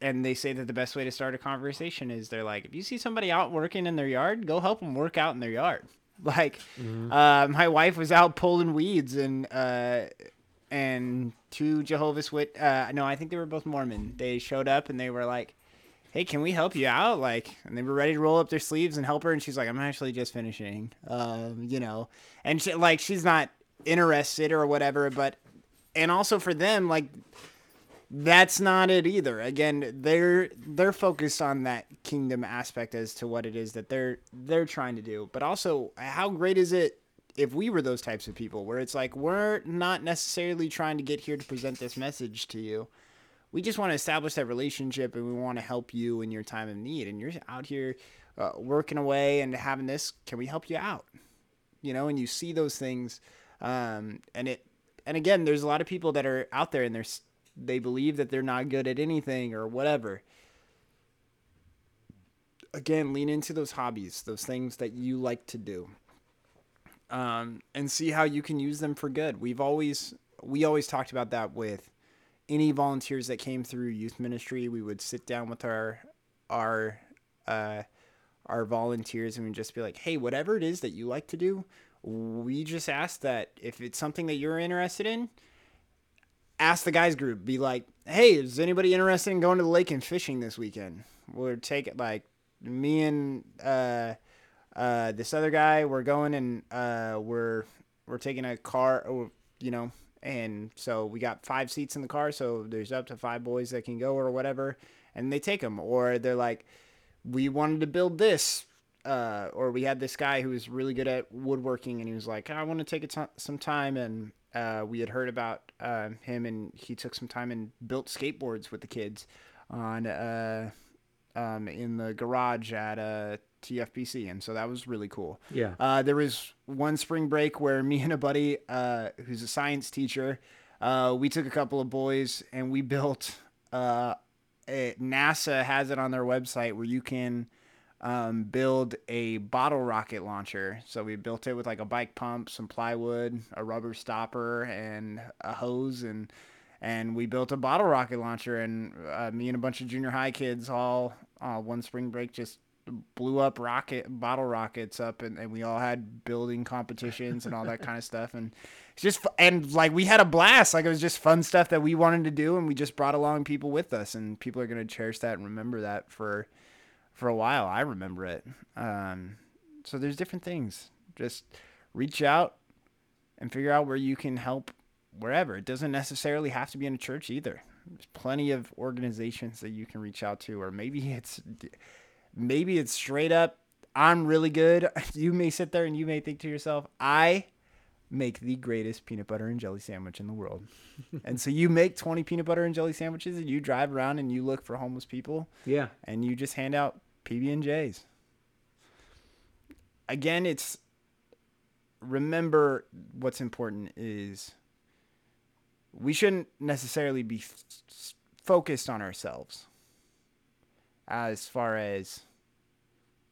and they say that the best way to start a conversation is they're like, if you see somebody out working in their yard, go help them work out in their yard. Like, uh, my wife was out pulling weeds and uh, and two Jehovah's Wit. Uh, no, I think they were both Mormon. They showed up and they were like, "Hey, can we help you out?" Like, and they were ready to roll up their sleeves and help her. And she's like, "I'm actually just finishing," um, you know. And she, like, she's not interested or whatever. But and also for them, like, that's not it either. Again, they're they're focused on that kingdom aspect as to what it is that they're they're trying to do. But also, how great is it if we were those types of people where it's like we're not necessarily trying to get here to present this message to you. We just want to establish that relationship and we want to help you in your time of need. And you're out here uh, working away and having this. Can we help you out? You know, and you see those things, um, and it. And again, there's a lot of people that are out there and they're they believe that they're not good at anything or whatever. Again, lean into those hobbies, those things that you like to do um, and see how you can use them for good. We've always we always talked about that with any volunteers that came through youth ministry. We would sit down with our our uh, our volunteers and we'd just be like, hey, whatever it is that you like to do, we just ask that if it's something that you're interested in, ask the guys group. Be like, hey, is anybody interested in going to the lake and fishing this weekend? We'll take it like me and uh, uh, this other guy. We're going and uh, we're we're taking a car, or, you know, and so we got five seats in the car. So there's up to five boys that can go or whatever, and they take them. Or they're like, we wanted to build this. Uh, or we had this guy who was really good at woodworking, and he was like, "I want to take t- some time." And uh, we had heard about uh, him, and he took some time and built skateboards with the kids on uh, um, in the garage at uh, TFBC, and so that was really cool. Yeah. Uh, there was one spring break where me and a buddy, uh, who's a science teacher, uh, we took a couple of boys and we built. Uh, a, NASA has it on their website where you can um, build a bottle rocket launcher. So we built it with like a bike pump, some plywood, a rubber stopper, and a hose, and and we built a bottle rocket launcher. And uh, me and a bunch of junior high kids all uh, one spring break just blew up rocket bottle rockets up and, and we all had building competitions and all that kind of stuff and it's just and like we had a blast like it was just fun stuff that we wanted to do and we just brought along people with us and people are going to cherish that and remember that for for a while i remember it. Um, so there's different things. Just reach out and figure out where you can help wherever. It doesn't necessarily have to be in a church either. There's plenty of organizations that you can reach out to or maybe it's maybe it's straight up i'm really good. You may sit there and you may think to yourself i make the greatest peanut butter and jelly sandwich in the world and so you make 20 peanut butter and jelly sandwiches and you drive around and you look for homeless people Yeah. and you just hand out pb&j's again it's remember what's important is we shouldn't necessarily be f- focused on ourselves as far as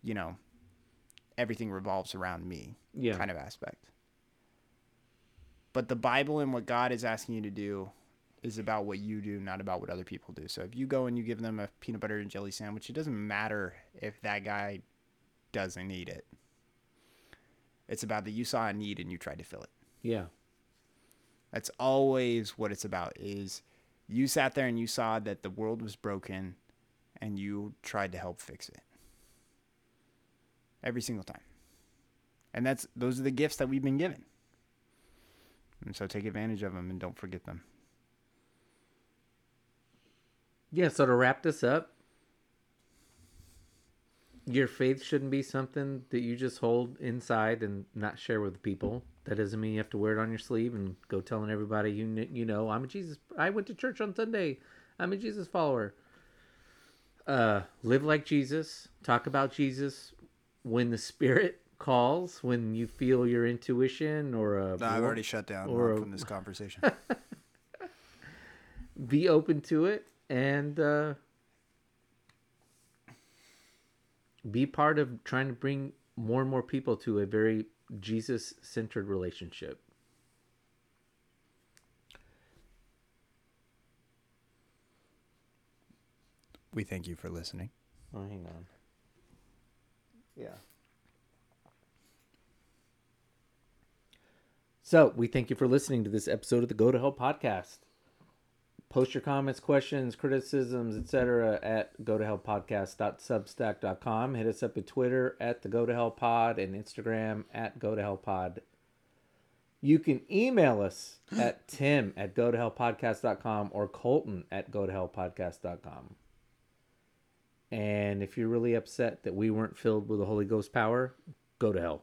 you know everything revolves around me Yeah. kind of aspect but the bible and what god is asking you to do is about what you do not about what other people do so if you go and you give them a peanut butter and jelly sandwich it doesn't matter if that guy doesn't eat it it's about that you saw a need and you tried to fill it Yeah. that's always what it's about is you sat there and you saw that the world was broken and you tried to help fix it. Every single time. And that's those are the gifts that we've been given. And so take advantage of them and don't forget them. Yeah, so to wrap this up, your faith shouldn't be something that you just hold inside and not share with people. That doesn't mean you have to wear it on your sleeve and go telling everybody you you know I'm a Jesus. I went to church on Sunday. I'm a Jesus follower. Uh, live like Jesus. Talk about Jesus when the Spirit calls. When you feel your intuition or a I've already shut down or a- from this conversation. be open to it and uh, be part of trying to bring more and more people to a very Jesus centered relationship. We thank you for listening. Oh, hang on. Yeah. So we thank you for listening to this episode of the Go to Hell podcast. Post your comments, questions, criticisms, etc. at go to hell podcast.substack.com. Hit us up at Twitter at the Go to Hell Pod and Instagram at Go to Hell Pod. You can email us at tim at go to hell podcast.com or colton at go to hell podcast.com. And if you're really upset that we weren't filled with the Holy Ghost power, go to hell.